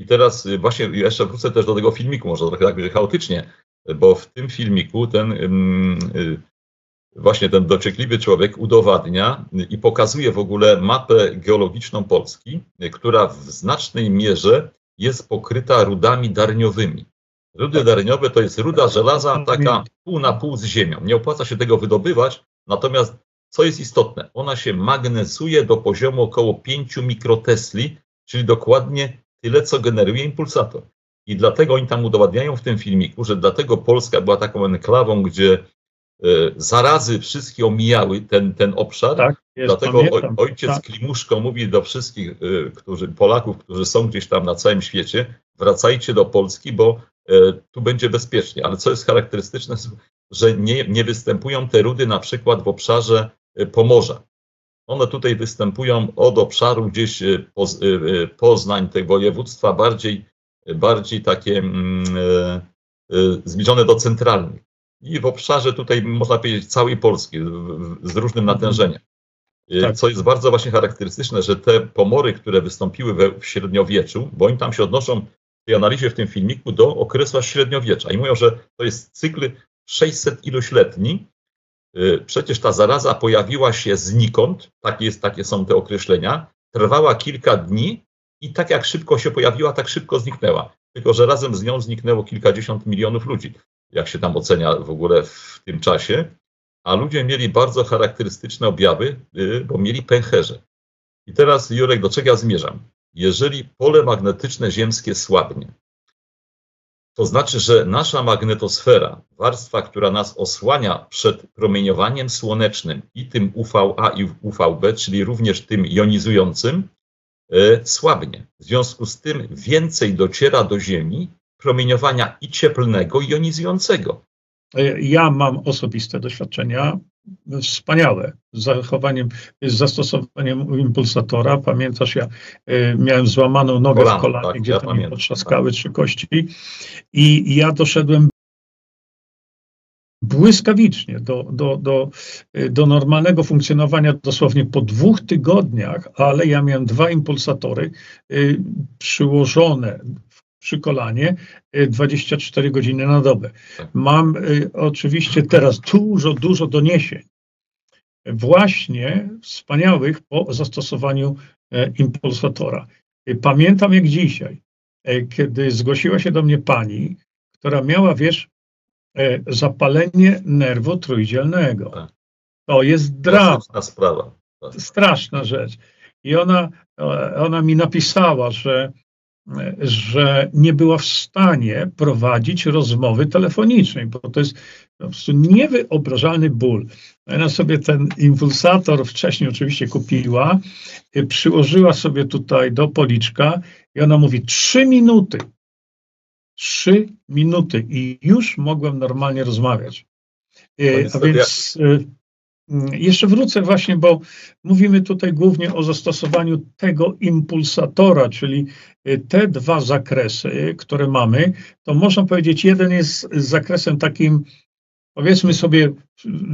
Tak? I teraz y, właśnie jeszcze wrócę też do tego filmiku, może trochę tak będzie chaotycznie, bo w tym filmiku ten y, właśnie ten dociekliwy człowiek udowadnia i pokazuje w ogóle mapę geologiczną Polski, która w znacznej mierze jest pokryta rudami darniowymi. Rudy darniowe to jest ruda żelaza taka pół na pół z ziemią. Nie opłaca się tego wydobywać, natomiast co jest istotne, ona się magnesuje do poziomu około 5 mikrotesli, czyli dokładnie tyle, co generuje impulsator. I dlatego oni tam udowadniają w tym filmiku, że dlatego Polska była taką enklawą, gdzie e, zarazy wszystkie omijały ten, ten obszar. Tak, jest, dlatego pamiętam, ojciec tak. Klimuszko mówi do wszystkich e, którzy, Polaków, którzy są gdzieś tam na całym świecie, wracajcie do Polski, bo e, tu będzie bezpiecznie. Ale co jest charakterystyczne, że nie, nie występują te rudy na przykład w obszarze Pomorza. One tutaj występują od obszaru gdzieś e, e, e, Poznań, tego województwa, bardziej, bardziej takie mm, zbliżone do centralnych. I w obszarze tutaj, można powiedzieć, całej Polski z różnym natężeniem. Tak. Co jest bardzo właśnie charakterystyczne, że te pomory, które wystąpiły we, w średniowieczu, bo oni tam się odnoszą w tej analizie w tym filmiku do okresu średniowiecza i mówią, że to jest cykl 600 iluś letni, przecież ta zaraza pojawiła się znikąd, takie, jest, takie są te określenia, trwała kilka dni i tak jak szybko się pojawiła, tak szybko zniknęła. Tylko, że razem z nią zniknęło kilkadziesiąt milionów ludzi, jak się tam ocenia w ogóle w tym czasie. A ludzie mieli bardzo charakterystyczne objawy, y, bo mieli pęcherze. I teraz, Jurek, do czego ja zmierzam? Jeżeli pole magnetyczne ziemskie słabnie, to znaczy, że nasza magnetosfera, warstwa, która nas osłania przed promieniowaniem słonecznym i tym UVA i UVB, czyli również tym jonizującym, e, słabnie. W związku z tym więcej dociera do Ziemi promieniowania i cieplnego, i jonizującego. E, ja mam osobiste doświadczenia wspaniałe z zachowaniem, z zastosowaniem impulsatora. Pamiętasz, ja y, miałem złamaną nogę Kolano, w kolanie, tak, gdzie ja tam mi potrzaskały tak. trzy kości i ja doszedłem błyskawicznie do, do, do, y, do normalnego funkcjonowania dosłownie po dwóch tygodniach, ale ja miałem dwa impulsatory y, przyłożone przy kolanie 24 y, godziny na dobę. Tak. Mam y, oczywiście teraz dużo, dużo doniesień właśnie wspaniałych po zastosowaniu e, impulsatora. Y, pamiętam jak dzisiaj, e, kiedy zgłosiła się do mnie pani, która miała, wiesz, e, zapalenie nerwu trójdzielnego. Tak. To jest dramat. Straszna sprawa. Straszna rzecz. I ona, ona mi napisała, że że nie była w stanie prowadzić rozmowy telefonicznej, bo to jest po prostu niewyobrażalny ból. Ona sobie ten impulsator wcześniej oczywiście kupiła, przyłożyła sobie tutaj do policzka i ona mówi trzy minuty. Trzy minuty i już mogłem normalnie rozmawiać. A więc mm, jeszcze wrócę właśnie, bo mówimy tutaj głównie o zastosowaniu tego impulsatora, czyli y, te dwa zakresy, które mamy, to można powiedzieć, jeden jest zakresem takim, powiedzmy sobie,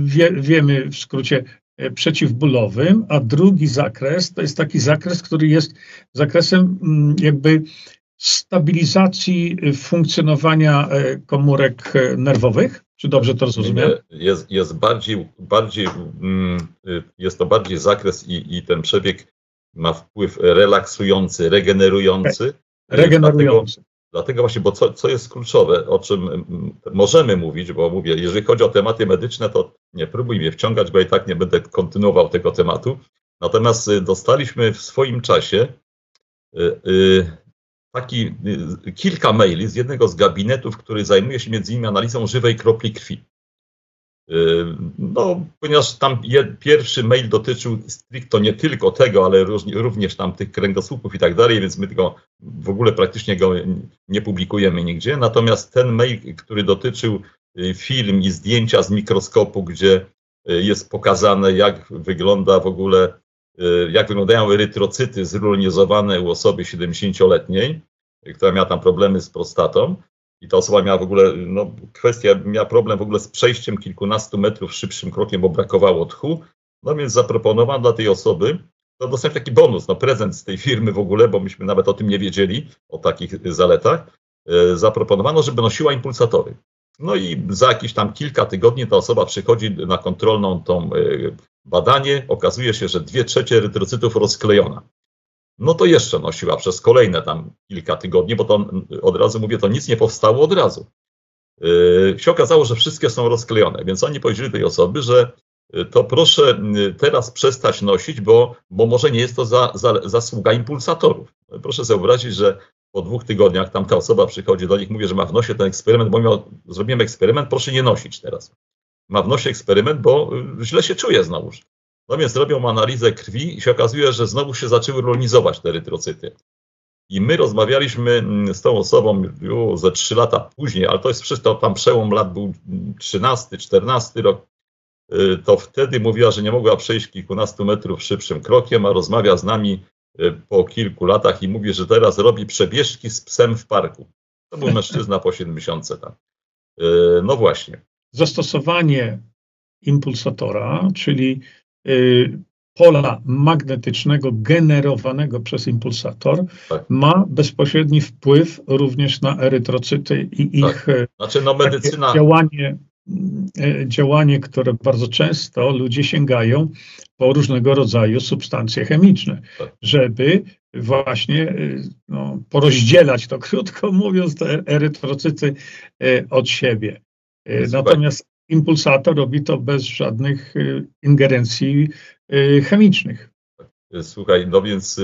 wie, wiemy w skrócie, y, przeciwbólowym, a drugi zakres to jest taki zakres, który jest zakresem mm, jakby stabilizacji funkcjonowania e, komórek e, nerwowych. Czy dobrze to zrozumiałem? Jest, jest bardziej, bardziej mm, jest to bardziej zakres i, i ten przebieg ma wpływ relaksujący, regenerujący. Regenerujący. Dlatego, dlatego właśnie, bo co, co jest kluczowe, o czym mm, możemy mówić, bo mówię, jeżeli chodzi o tematy medyczne, to nie próbuj mnie wciągać, bo i tak nie będę kontynuował tego tematu. Natomiast y, dostaliśmy w swoim czasie y, y, taki, y, kilka maili z jednego z gabinetów, który zajmuje się między innymi analizą żywej kropli krwi. Y, no, ponieważ tam pierwszy mail dotyczył stricto nie tylko tego, ale również tam tych kręgosłupów i tak dalej, więc my tego w ogóle praktycznie go nie publikujemy nigdzie. Natomiast ten mail, który dotyczył y, film i zdjęcia z mikroskopu, gdzie jest pokazane, jak wygląda w ogóle jak wyglądają erytrocyty zrulonizowane u osoby 70-letniej, która miała tam problemy z prostatą. I ta osoba miała w ogóle, no kwestia, miała problem w ogóle z przejściem kilkunastu metrów szybszym krokiem, bo brakowało tchu. No więc zaproponowano dla tej osoby, to dostać taki bonus, no prezent z tej firmy w ogóle, bo myśmy nawet o tym nie wiedzieli, o takich zaletach. Y, zaproponowano, żeby nosiła impulsatory. No i za jakieś tam kilka tygodni ta osoba przychodzi na kontrolną tą y, badanie, okazuje się, że dwie trzecie erytrocytów rozklejona. No to jeszcze nosiła przez kolejne tam kilka tygodni, bo to od razu mówię, to nic nie powstało od razu. Yy, się okazało, że wszystkie są rozklejone, więc oni powiedzieli tej osoby, że yy, to proszę yy, teraz przestać nosić, bo, bo może nie jest to za, za, zasługa impulsatorów. Proszę sobie wyobrazić, że po dwóch tygodniach tamta osoba przychodzi do nich, mówi, że ma w nosie ten eksperyment, bo miał, zrobiłem eksperyment, proszę nie nosić teraz ma w nosie eksperyment, bo y, źle się czuje znowuż. No więc robią analizę krwi i się okazuje, że znowu się zaczęły rolnizować te erytrocyty. I my rozmawialiśmy mm, z tą osobą już ze trzy lata później, ale to jest wszystko, tam przełom lat był 13, 14 rok. Y, to wtedy mówiła, że nie mogła przejść kilkunastu metrów szybszym krokiem, a rozmawia z nami y, po kilku latach i mówi, że teraz robi przebieżki z psem w parku. To był mężczyzna po 70 tam. No właśnie zastosowanie impulsatora, czyli y, pola magnetycznego generowanego przez impulsator tak. ma bezpośredni wpływ również na erytrocyty i tak. ich znaczy, no, medycyna... działanie, y, działanie, które bardzo często ludzie sięgają po różnego rodzaju substancje chemiczne, tak. żeby właśnie y, no, porozdzielać to, krótko mówiąc, te erytrocyty od siebie. Y, natomiast impulsator robi to bez żadnych y, ingerencji y, chemicznych. Słuchaj, no więc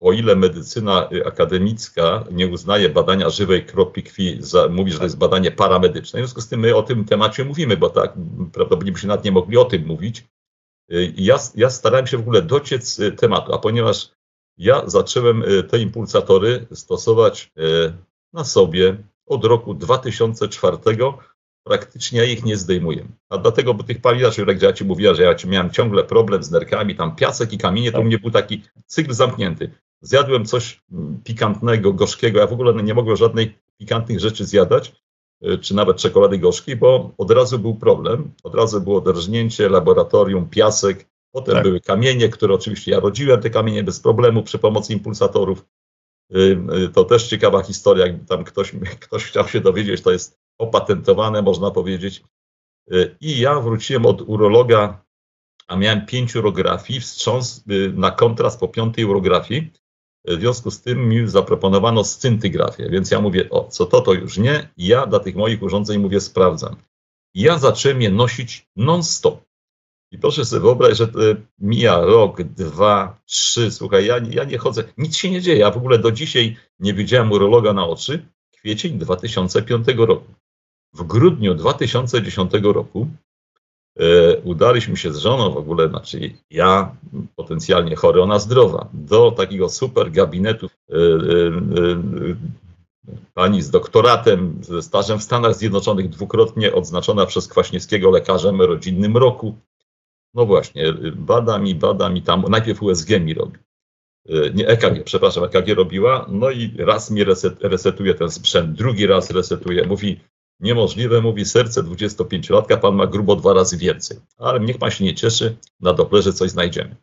o ile medycyna akademicka nie uznaje badania żywej kropli krwi, za, mówi, że to jest badanie paramedyczne, w związku z tym my o tym temacie mówimy, bo tak prawdopodobnie byśmy nawet nie mogli o tym mówić. Ja, ja starałem się w ogóle dociec tematu, a ponieważ ja zacząłem te impulsatory stosować na sobie od roku 2004, praktycznie ich nie zdejmuję. A dlatego, bo tych paliwaczy, jak ja ci mówiła, że ja miałem ciągle problem z nerkami, tam piasek i kamienie, to u mnie był taki cykl zamknięty. Zjadłem coś mm, pikantnego, gorzkiego, ja w ogóle nie mogłem żadnej pikantnych rzeczy zjadać, y, czy nawet czekolady gorzkiej, bo od razu był problem, od razu było drżnięcie, laboratorium, piasek, potem tak. były kamienie, które oczywiście ja rodziłem te kamienie bez problemu przy pomocy impulsatorów. Y, y, to też ciekawa historia, jakby tam ktoś, ktoś chciał się dowiedzieć, to jest opatentowane, można powiedzieć. Y, I ja wróciłem od urologa, a miałem pięć urografii, wstrząs y, na kontrast po piątej urografii. W związku z tym mi zaproponowano scyntygrafię, więc ja mówię, o, co to, to już nie. Ja dla tych moich urządzeń mówię, sprawdzam. Ja zacząłem je nosić non-stop. I proszę sobie wyobrazić, że y, mija rok, dwa, trzy, słuchaj, ja, ja nie chodzę, nic się nie dzieje. Ja w ogóle do dzisiaj nie widziałem urologa na oczy. Kwiecień 2005 roku. W grudniu 2010 roku e, udaliśmy się z żoną w ogóle, znaczy ja potencjalnie chory, ona zdrowa, do takiego super gabinetu e, e, pani z doktoratem, ze stażem w Stanach Zjednoczonych, dwukrotnie odznaczona przez Kwaśniewskiego lekarzem rodzinnym roku. No właśnie, bada mi, bada mi tam, najpierw USG mi robi. Nie EKG, przepraszam, EKG robiła, no i raz mi reset, resetuje ten sprzęt, drugi raz resetuje. Mówi, niemożliwe, mówi serce 25-latka, pan ma grubo dwa razy więcej. Ale niech pan się nie cieszy, na Dopplerze coś znajdziemy.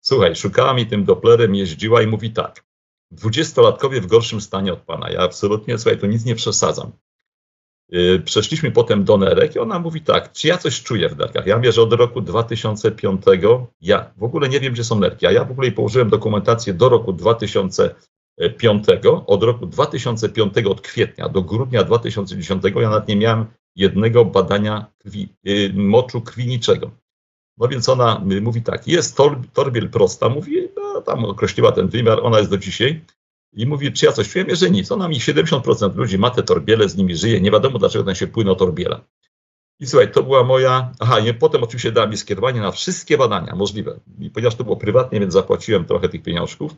Słuchaj, szukała mi tym Dopplerem, jeździła i mówi tak. Dwudziestolatkowie w gorszym stanie od pana. Ja absolutnie, słuchaj, to nic nie przesadzam. Yy, Przeszliśmy potem do nerek i ona mówi tak, czy ja coś czuję w nerkach? Ja mierzę od roku 2005, ja w ogóle nie wiem, gdzie są nerki, a ja w ogóle położyłem dokumentację do roku 2005, od roku 2005 od kwietnia do grudnia 2010 ja nawet nie miałem jednego badania krwi, yy, moczu krwi niczego. No więc ona y, mówi tak, jest tor, torbiel prosta, mówi, no, tam określiła ten wymiar, ona jest do dzisiaj i mówi, czy ja coś czuję, że nic. Ona mi 70% ludzi ma te torbiele, z nimi żyje, nie wiadomo dlaczego ten się płyną torbiela. I słuchaj, to była moja, aha, i potem oczywiście dała mi skierowanie na wszystkie badania możliwe. I ponieważ to było prywatnie, więc zapłaciłem trochę tych pieniążków.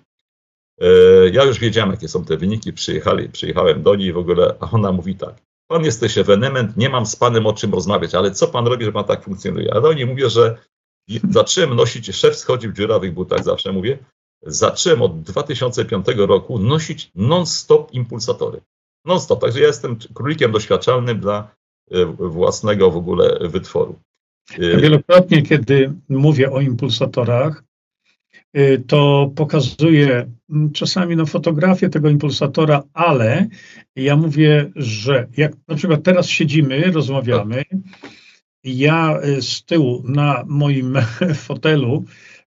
E, ja już wiedziałem, jakie są te wyniki, przyjechali, przyjechałem do niej w ogóle, a ona mówi tak, pan jesteś ewenement, nie mam z panem o czym rozmawiać, ale co pan robi, że pan tak funkcjonuje? A do niej mówię, że zacząłem nosić, szef schodzi w dziurawych butach, zawsze mówię, zacząłem od 2005 roku nosić non-stop impulsatory. Non-stop, także ja jestem królikiem doświadczalnym dla e, własnego w ogóle wytworu. E, Wielokrotnie, kiedy mówię o impulsatorach, to pokazuję mm, czasami no, fotografię tego impulsatora, ale ja mówię, że jak na przykład teraz siedzimy, rozmawiamy, ja y, z tyłu na moim fotelu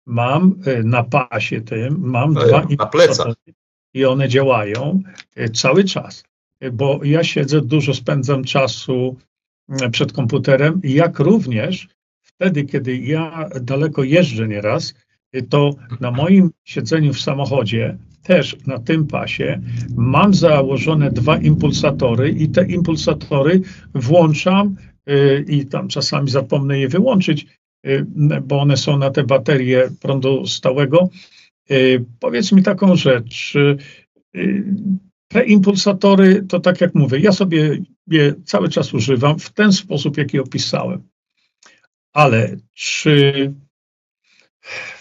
mam y, na pasie tym, mam No, dwa impulsatory i one działają y, cały czas, Y, bo ja siedzę, dużo spędzam czasu y, przed komputerem, jak również wtedy, kiedy ja daleko jeżdżę nieraz, y, to na moim siedzeniu w samochodzie, też na tym pasie, mam założone dwa impulsatory i te impulsatory włączam y, i tam czasami zapomnę je wyłączyć, y, bo one są na te baterie prądu stałego. Y, Powiedz mi taką rzecz. y, Te impulsatory, to tak jak mówię, ja sobie je cały czas używam w ten sposób, jaki opisałem. Ale czy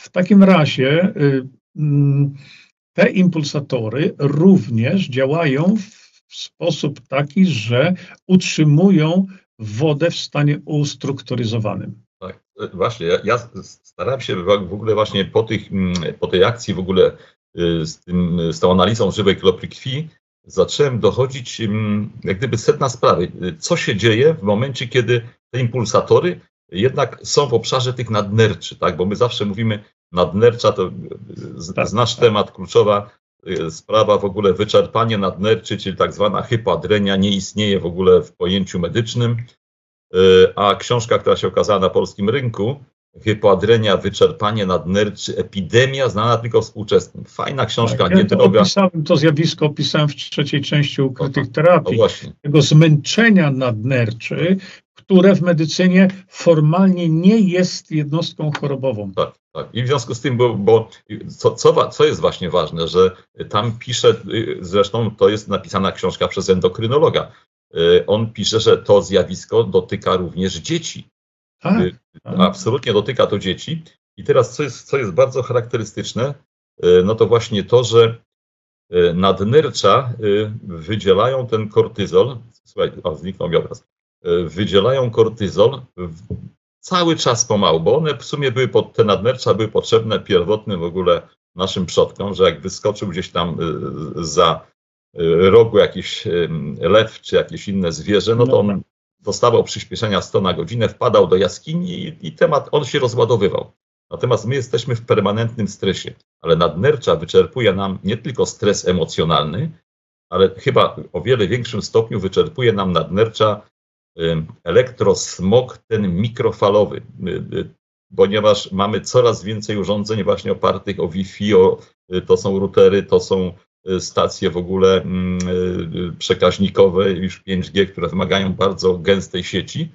w takim razie y, mm, te impulsatory również działają w sposób taki, że utrzymują wodę w stanie ustrukturyzowanym? Tak, e, właśnie. Ja, ja starałem się w ogóle właśnie po, tych, mm, po tej akcji w ogóle y, z, tym, z tą analizą żywej kropli krwi zacząłem dochodzić mm, jak gdyby sedna sprawy. Y, Co się dzieje w momencie, kiedy te impulsatory jednak są w obszarze tych nadnerczy, tak? Bo my zawsze mówimy nadnercza, to z- znasz temat, kluczowa y, sprawa w ogóle wyczerpanie nadnerczy, czyli tak zwana hypoadrenia nie istnieje w ogóle w pojęciu medycznym. Y, a książka, która się okazała na polskim rynku, Hypoadrenia, wyczerpanie nadnerczy, epidemia znana tylko współczesnym. Fajna książka, Tak, ja to niedroga. opisałem, to zjawisko opisałem w trzeciej części ukrytych No terapii. właśnie. Tego zmęczenia nadnerczy, które w medycynie formalnie nie jest jednostką chorobową. Tak, tak. I w związku z tym, bo, bo co, co, co jest właśnie ważne, że tam pisze, y, zresztą to jest napisana książka przez endokrynologa. Y, On pisze, że to zjawisko dotyka również dzieci. Tak, Y, Absolutnie dotyka to dzieci. I teraz, co jest, co jest bardzo charakterystyczne, no to właśnie to, że nadnercza wydzielają ten kortyzol. Słuchaj, o, zniknął mi obraz. Wydzielają kortyzol w- cały czas pomału, bo one w sumie były, pod, te nadnercza były potrzebne pierwotnym w ogóle naszym przodkom, że jak wyskoczył gdzieś tam y, za y, rogu jakiś y, lew czy jakieś inne zwierzę, no to on dostawał przyspieszenia 100 na godzinę, wpadał do jaskini i, i temat, on się rozładowywał. Natomiast my jesteśmy w permanentnym stresie, ale nadnercza wyczerpuje nam nie tylko stres emocjonalny, ale chyba o wiele większym stopniu wyczerpuje nam nadnercza elektrosmog ten mikrofalowy, y, y, ponieważ mamy coraz więcej urządzeń właśnie opartych o Wi-Fi, o, y, to są routery, to są stacje w ogóle mm, przekaźnikowe, już 5G, które wymagają bardzo gęstej sieci.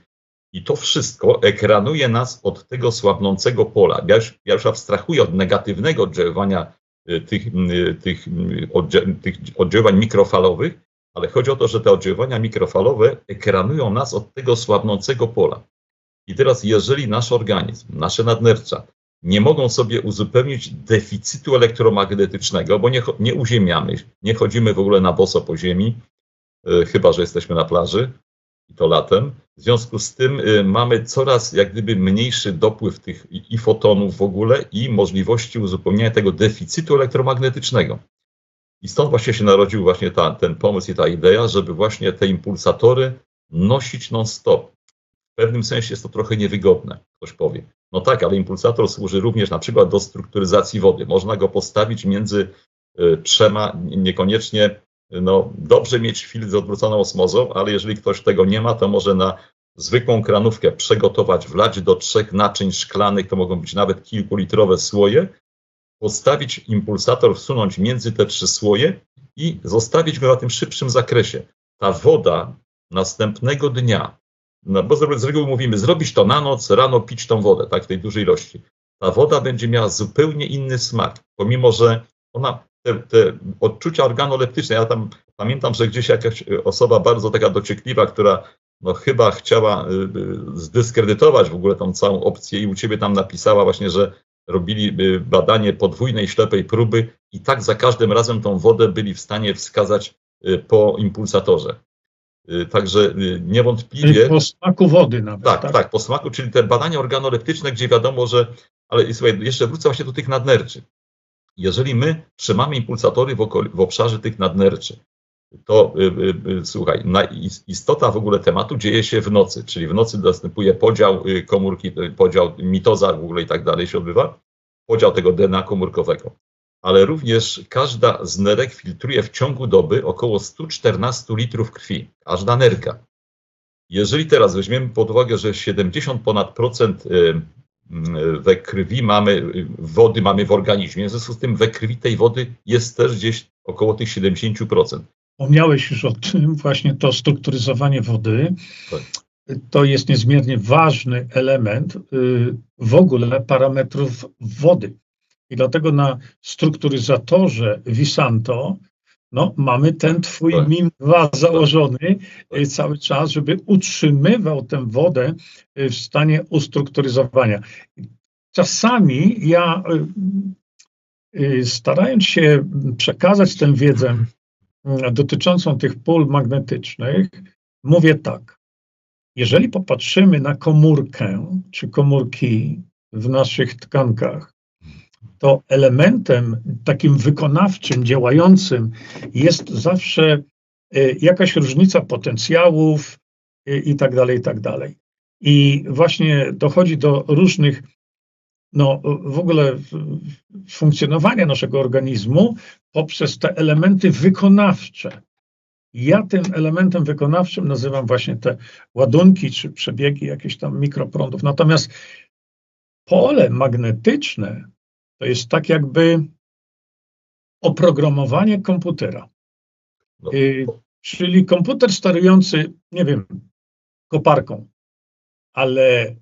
I to wszystko ekranuje nas od tego słabnącego pola. Ja już, ja już abstrahuję od negatywnego oddziaływania tych, tych, oddzia- tych oddziaływań mikrofalowych, ale chodzi o to, że te oddziaływania mikrofalowe ekranują nas od tego słabnącego pola. I teraz, jeżeli nasz organizm, nasze nadnercza nie mogą sobie uzupełnić deficytu elektromagnetycznego, bo nie, nie uziemiamy, nie chodzimy w ogóle na boso po ziemi, y, chyba że jesteśmy na plaży i to latem. W związku z tym y, mamy coraz jak gdyby mniejszy dopływ tych i, i fotonów w ogóle i możliwości uzupełnienia tego deficytu elektromagnetycznego. I stąd właśnie się narodził właśnie ta, ten pomysł i ta idea, żeby właśnie te impulsatory nosić non-stop. W pewnym sensie jest to trochę niewygodne, ktoś powie. No tak, ale impulsator służy również na przykład do strukturyzacji wody. Można go postawić między y, trzema, niekoniecznie no, dobrze mieć filtr z odwróconą osmozą, ale jeżeli ktoś tego nie ma, to może na zwykłą kranówkę przygotować, wlać do trzech naczyń szklanych, to mogą być nawet kilkulitrowe słoje, postawić impulsator, wsunąć między te trzy słoje i zostawić go na tym szybszym zakresie. Ta woda następnego dnia, no bo z reguły mówimy, zrobić to na noc, rano pić tą wodę, tak, w tej dużej ilości. Ta woda będzie miała zupełnie inny smak, pomimo że ona, te, te odczucia organoleptyczne, ja tam pamiętam, że gdzieś jakaś osoba bardzo taka dociekliwa, która no chyba chciała y, y, zdyskredytować w ogóle tą całą opcję i u ciebie tam napisała właśnie, że robili badanie podwójnej ślepej próby i tak za każdym razem tą wodę byli w stanie wskazać y, po impulsatorze. Y, także y, niewątpliwie. Po smaku wody nawet. Tak, tak, tak, po smaku, czyli te badania organoleptyczne, gdzie wiadomo, że. Ale słuchaj, jeszcze wrócę właśnie do tych nadnerczy. Jeżeli my trzymamy impulsatory w, okol- w obszarze tych nadnerczy, to y, y, słuchaj, istota w ogóle tematu dzieje się w nocy, czyli w nocy następuje podział y, komórki, podział mitoza w ogóle i tak dalej się odbywa, podział tego DNA komórkowego. Ale również każda z nerek filtruje w ciągu doby około 114 litrów krwi, każda nerka. Jeżeli teraz weźmiemy pod uwagę, że 70 ponad procent we krwi mamy, wody mamy w organizmie, w związku z tym we krwi tej wody jest też gdzieś około tych 70%. Wspomniałeś już o tym, właśnie to strukturyzowanie wody. Tak. To jest niezmiernie ważny element y, w ogóle parametrów wody. I dlatego na strukturyzatorze Visanto no, mamy ten twój tak. MIM2 założony tak. cały czas, żeby utrzymywał tę wodę y, w stanie ustrukturyzowania. Czasami ja, y, starając się przekazać tę wiedzę dotyczącą tych pól magnetycznych, mówię tak. Jeżeli popatrzymy na komórkę czy komórki w naszych tkankach, to elementem takim wykonawczym, działającym jest zawsze y, jakaś różnica potencjałów y, i tak dalej, i tak dalej. I właśnie dochodzi do różnych no, w ogóle funkcjonowania naszego organizmu poprzez te elementy wykonawcze. Ja tym elementem wykonawczym nazywam właśnie te ładunki czy przebiegi jakichś tam mikroprądów. Natomiast pole magnetyczne to jest tak jakby oprogramowanie komputera. No. Y, czyli komputer sterujący, nie wiem, koparką, ale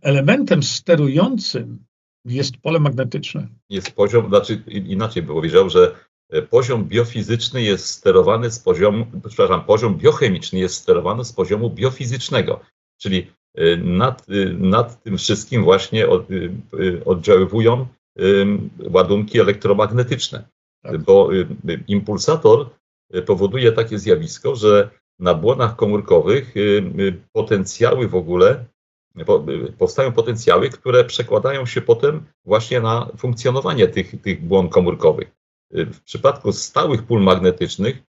elementem sterującym jest pole magnetyczne. Jest poziom, znaczy inaczej by powiedział, że poziom biofizyczny jest sterowany z poziomu, przepraszam, poziom biochemiczny jest sterowany z poziomu biofizycznego, czyli e, nad, e, nad tym wszystkim właśnie od, oddziaływują ładunki elektromagnetyczne, tak. bo impulsator powoduje takie zjawisko, że na błonach komórkowych potencjały w ogóle powstają potencjały, które przekładają się potem właśnie na funkcjonowanie tych, tych błon komórkowych. W przypadku stałych pól magnetycznych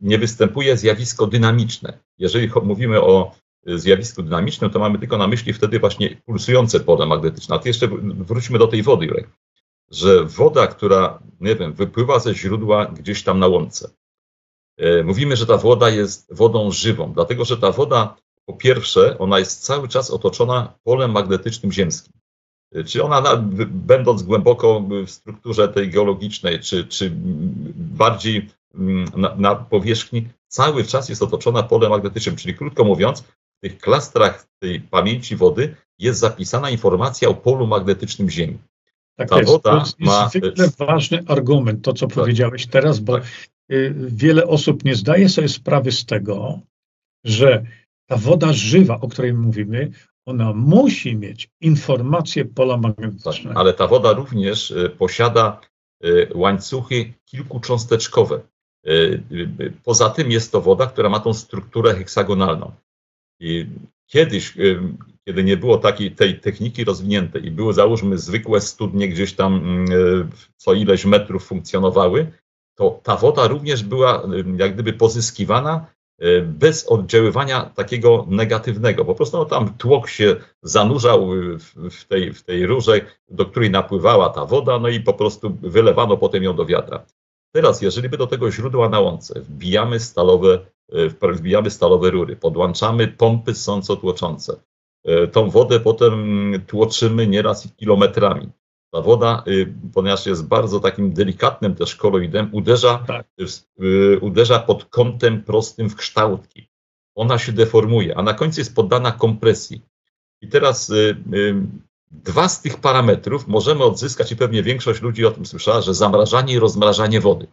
nie występuje zjawisko dynamiczne. Jeżeli mówimy o zjawisku dynamicznym, to mamy tylko na myśli wtedy właśnie pulsujące pole magnetyczne. A to jeszcze wróćmy do tej wody, Jurek. Że woda, która, nie wiem, wypływa ze źródła gdzieś tam na łące. Mówimy, że ta woda jest wodą żywą, dlatego że ta woda po pierwsze, ona jest cały czas otoczona polem magnetycznym ziemskim. Czy ona, będąc głęboko w strukturze tej geologicznej, czy, czy bardziej mm, na, na, powierzchni, cały czas jest otoczona polem magnetycznym. Czyli krótko mówiąc, w tych klastrach tej pamięci wody jest zapisana informacja o polu magnetycznym Ziemi. Tak Ta jest. woda to jest ma... niezwykle ważny argument, to co tak. powiedziałeś teraz, bo tak. Wiele osób nie zdaje sobie sprawy z tego, że ta woda żywa, o której mówimy, ona musi mieć informację pola magnetycznego. Tak, ale ta woda również y, posiada y, łańcuchy kilkucząsteczkowe. Y, poza tym jest to woda, która ma tą strukturę heksagonalną. I kiedyś, kiedy nie było takiej tej techniki rozwiniętej i były załóżmy zwykłe studnie gdzieś tam co ileś metrów funkcjonowały, to ta woda również była jak gdyby pozyskiwana bez oddziaływania takiego negatywnego. Po prostu no, tam tłok się zanurzał w tej, w tej rurze, do której napływała ta woda, no i po prostu wylewano potem ją do wiatra. Teraz, jeżeli by do tego źródła na łące wbijamy stalowe, e, wbijamy stalowe rury, podłączamy pompy sącotłoczące, e, tą wodę potem tłoczymy nieraz kilometrami. Ta woda, y, ponieważ jest bardzo takim delikatnym też koloidem, uderza, tak. Y, uderza pod kątem prostym w kształtki. Ona się deformuje, a na końcu jest poddana kompresji. I teraz y, dwa z tych parametrów możemy odzyskać, i pewnie większość ludzi o tym słyszała, że zamrażanie i rozmrażanie wody.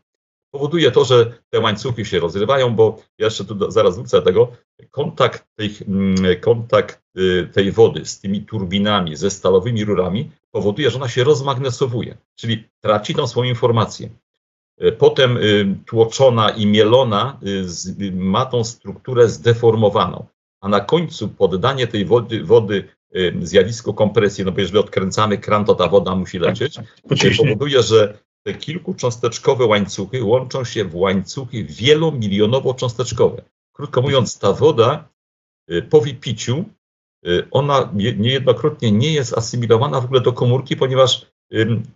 Powoduje to, że te łańcuchy się rozrywają, bo ja jeszcze tu zaraz wrócę do tego, kontakt tej, mm, kontakt tej wody z tymi turbinami, ze stalowymi rurami powoduje, że ona się rozmagnesowuje, czyli traci tą swoją informację. E, potem y, tłoczona i mielona y, ma tą strukturę zdeformowaną, a na końcu poddanie tej wody, wody y, zjawisku kompresji, no bo jeżeli odkręcamy kran, to ta woda musi lecieć, tak, tak, powoduje, że te kilkucząsteczkowe łańcuchy łączą się w łańcuchy wielomilionowo-cząsteczkowe. Krótko mówiąc, ta woda po wypiciu Y, ona niejednokrotnie nie jest asymilowana w ogóle do komórki, ponieważ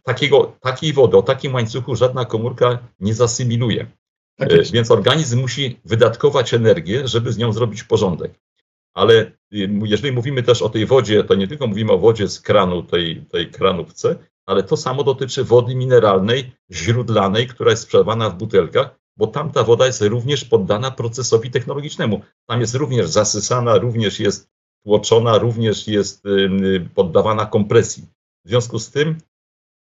takiego, takiej wody, o takim łańcuchu żadna komórka nie zasymiluje. Tak y, Więc organizm musi wydatkować energię, żeby z nią zrobić porządek. Ale jeżeli mówimy też o tej wodzie, to nie tylko mówimy o wodzie z kranu, tej, tej kranówce, ale to samo dotyczy wody mineralnej, źródlanej, która jest sprzedawana w butelkach, bo tamta woda jest również poddana procesowi technologicznemu. Tam jest również zasysana, również jest tłoczona również jest poddawana kompresji. W związku z tym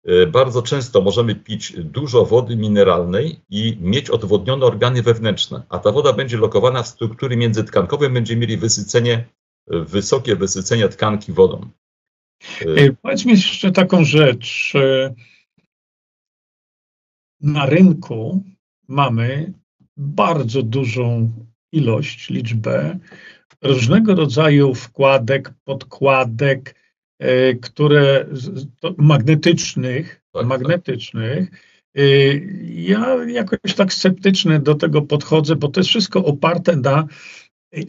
y, bardzo często możemy pić dużo wody mineralnej i mieć odwodnione organy wewnętrzne, a ta woda będzie lokowana w struktury międzytkankowe, będziemy mieli wysycenie, wysokie wysycenie tkanki wodą. Y, powiedz mi jeszcze taką rzecz. Na rynku mamy bardzo dużą ilość, liczbę różnego rodzaju wkładek, podkładek, e, które magnetycznych, tak, magnetycznych. Tak. Ja jakoś tak sceptycznie do tego podchodzę, bo to jest wszystko oparte na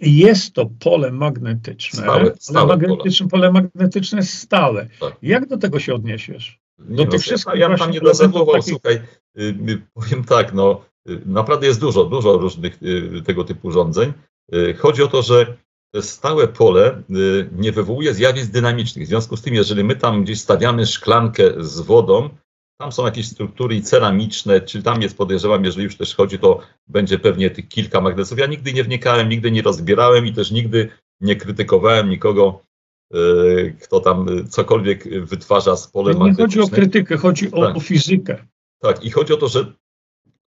jest to pole magnetyczne, stałe, stałe ale magnetyczne, pole. pole magnetyczne jest stałe. Tak. Jak do tego się odniesiesz? Do nie tych wszystkich ja tam nie rezerwował, takich... słuchaj, y, powiem tak, no y, naprawdę jest dużo, dużo różnych y, tego typu urządzeń. Y, chodzi o to, że stałe pole y, nie wywołuje zjawisk dynamicznych. W związku z tym, jeżeli my tam gdzieś stawiamy szklankę z wodą, tam są jakieś struktury ceramiczne, czy tam jest, podejrzewam, jeżeli już też chodzi, to będzie pewnie tych kilka magnesów. Ja nigdy nie wnikałem, nigdy nie rozbierałem i też nigdy nie krytykowałem nikogo, y, kto tam cokolwiek wytwarza z polem magnetycznym. Nie chodzi o krytykę, chodzi o, tak. o fizykę. Tak, i chodzi o to, że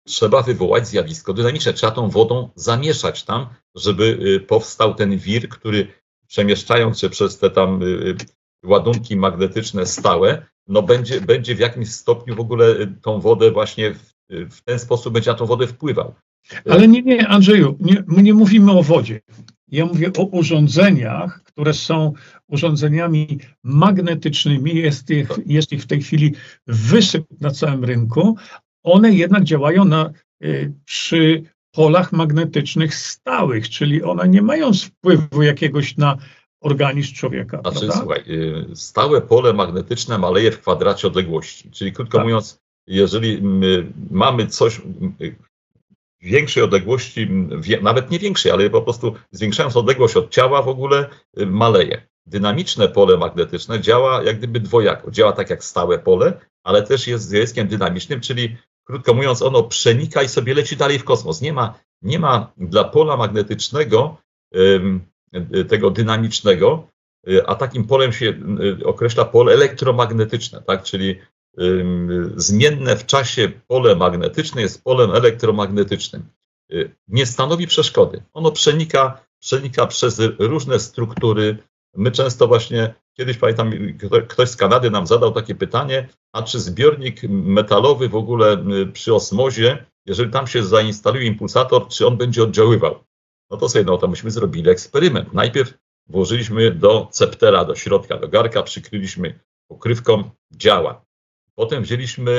trzeba wywołać zjawisko dynamiczne. Trzeba tą wodą zamieszać tam, żeby y, powstał ten wir, który przemieszczając się przez te tam y, y, ładunki magnetyczne stałe, no będzie, będzie w jakimś stopniu w ogóle tą wodę właśnie w, w ten sposób będzie na tą wodę wpływał. Ale nie, nie, Andrzeju, nie, my nie mówimy o wodzie. Ja mówię o urządzeniach, które są urządzeniami magnetycznymi. Jest ich, jest ich w tej chwili wysyp na całym rynku, one jednak działają na, y, przy polach magnetycznych stałych, czyli one nie mają wpływu jakiegoś na organizm człowieka. Znaczy, prawda? słuchaj, y, stałe pole magnetyczne maleje w kwadracie odległości. Czyli krótko tak. mówiąc, jeżeli mamy coś w większej odległości, nawet nie większej, ale po prostu zwiększając odległość od ciała w ogóle y, maleje. Dynamiczne pole magnetyczne działa jak gdyby dwojako. Działa tak jak stałe pole, ale też jest zjawiskiem dynamicznym, czyli krótko mówiąc, ono przenika i sobie leci dalej w kosmos. Nie ma, nie ma dla pola magnetycznego, tego dynamicznego, y, a takim polem się y, określa pole elektromagnetyczne, tak? czyli zmienne w czasie pole magnetyczne jest polem elektromagnetycznym. Nie stanowi przeszkody. Ono przenika, przenika przez różne struktury. My często właśnie, kiedyś pamiętam, ktoś z Kanady nam zadał takie pytanie, a czy zbiornik metalowy w ogóle przy osmozie, jeżeli tam się zainstaluje impulsator, czy on będzie oddziaływał? No to sobie, no to myśmy zrobili eksperyment. Najpierw włożyliśmy do ceptera, do środka, do garka, przykryliśmy pokrywką, działa. Potem wzięliśmy.